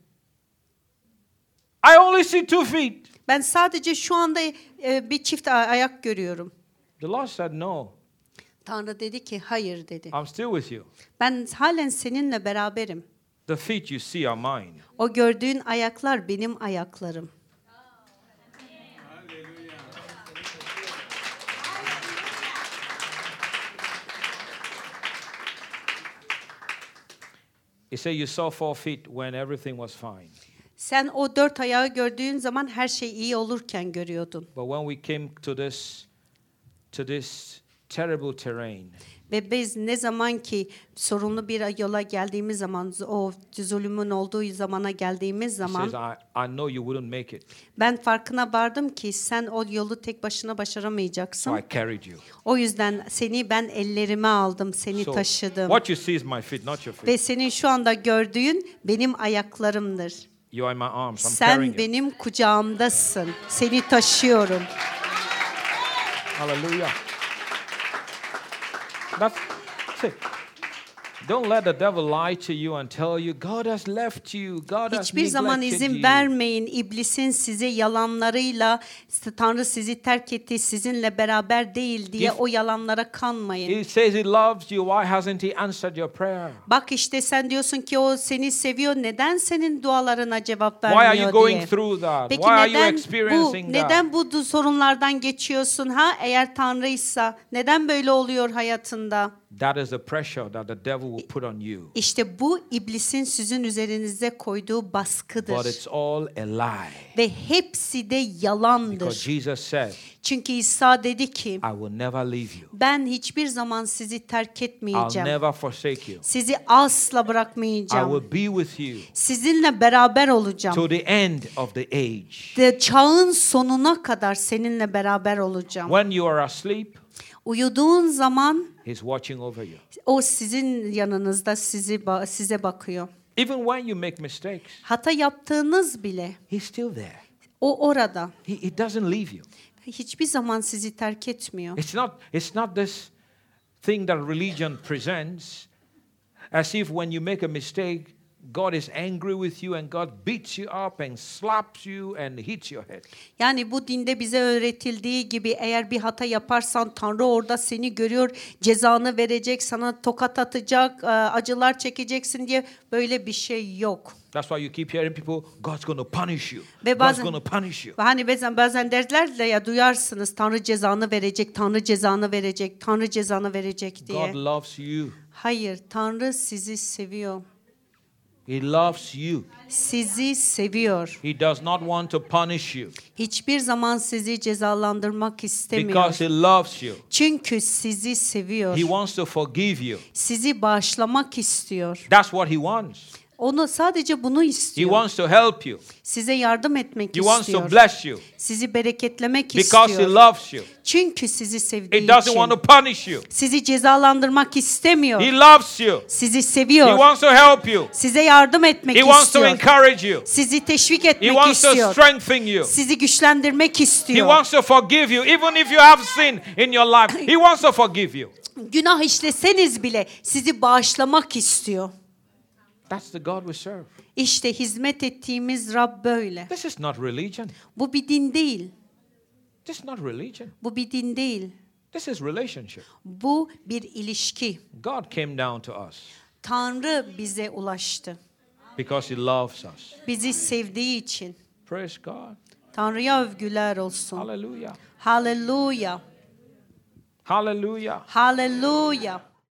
I only see two feet." Ben sadece şu anda e, bir çift ayak görüyorum. The Lord said, "No, Tanrı dedi ki, hayır dedi. I'm still with you. Ben halen seninle beraberim. The feet you see are mine." O gördüğün ayaklar benim ayaklarım. He said, "You saw four feet when everything was fine, Sen o dört ayağı gördüğün zaman her şey iyi olurken görüyordun. but when we came to this, to this terrible terrain, Ve biz ne zaman ki sorunlu bir yola geldiğimiz zaman, o zulümün olduğu zamana geldiğimiz zaman says, I, I know you wouldn't make it, ben farkına vardım ki sen o yolu tek başına so başaramayacaksın. I carried you." O yüzden seni ben ellerime aldım, seni So taşıdım. what you see is my feet, not your feet. Ve senin şu anda gördüğün benim ayaklarımdır. You are in my arms. I'm Sen you. benim kucağımdasın. Seni taşıyorum. Hallelujah. That's see. Don't let the devil lie to you and tell you God has left you. God has Hiçbir zaman izin you. vermeyin iblisin size yalanlarıyla Tanrı sizi terk etti, sizinle beraber değil diye o yalanlara kanmayın. He says he loves you. Why hasn't he answered your prayer? Bak işte sen diyorsun ki o seni seviyor. Neden senin dualarına cevap Why are you vermiyor going diye. through that? Peki Why are you bu experiencing that? neden bu sorunlardan geçiyorsun ha? Eğer Tanrıysa neden böyle oluyor hayatında? That is the pressure that the devil will put on you. İşte bu iblisin sizin üzerinize koyduğu But baskıdır. it's all a lie. Ve hepsi de Because yalandır. Jesus said, Çünkü İsa dedi ki I will never leave you. ben hiçbir zaman sizi terk I'll etmeyeceğim. never forsake you. Sizi asla I bırakmayacağım. will be with you Sizinle beraber olacağım. to the end of the age. De çağın sonuna kadar seninle beraber olacağım. When you are asleep, Uyuduğun zaman he's watching over you. o sizin yanınızda sizi size bakıyor. Even when you make mistakes, Hata yaptığınız bile he's still there. o orada. He, he doesn't leave you. Hiçbir zaman sizi terk etmiyor. It's not, it's not this thing that religion presents as if when you make a mistake, God is angry with you and God beats you up and slaps you and hits your head. Yani bu dinde bize öğretildiği gibi eğer bir hata yaparsan Tanrı orada seni görüyor, cezanı verecek, sana tokat atacak, e, acılar çekeceksin diye böyle bir şey yok. That's why you keep hearing people, God's going to punish you. Ve God's bazen- going to punish you. Ve hani bazen, bazen derler de ya duyarsınız Tanrı cezanı verecek, Tanrı cezanı verecek, Tanrı cezanı verecek diye. God loves you. Hayır, Tanrı sizi seviyor. He loves you. Sizi seviyor. He does not want to punish you Hiçbir zaman sizi cezalandırmak istemiyor. because He loves you. Çünkü sizi seviyor. He wants to forgive you. Sizi bağışlamak istiyor. That's what He wants. Onu sadece bunu He istiyor. wants to help you. Size yardım etmek He wants istiyor. to bless you Sizi bereketlemek because He istiyor. loves you. Çünkü sizi sevdiği He doesn't için. want to punish you. Sizi cezalandırmak istemiyor. He loves you. Sizi He seviyor. wants to help you. Size yardım etmek He wants to istiyor. encourage you. Sizi teşvik He etmek wants to istiyor. strengthen you. Sizi güçlendirmek He istiyor. wants to forgive you even if you have sin in your life. He wants to forgive you. Günah işleseniz bile sizi bağışlamak istiyor. That's the God we serve. İşte hizmet ettiğimiz Rab böyle. This is not religion. Bu bir din değil. This is not religion. Bu bir din değil. This is relationship. Bu bir ilişki. God came down to us Tanrı bize ulaştı. because He loves us. Bizi sevdiği için. Praise God. Tanrı'ya övgüler olsun. Hallelujah. Hallelujah. Hallelujah. Hallelujah.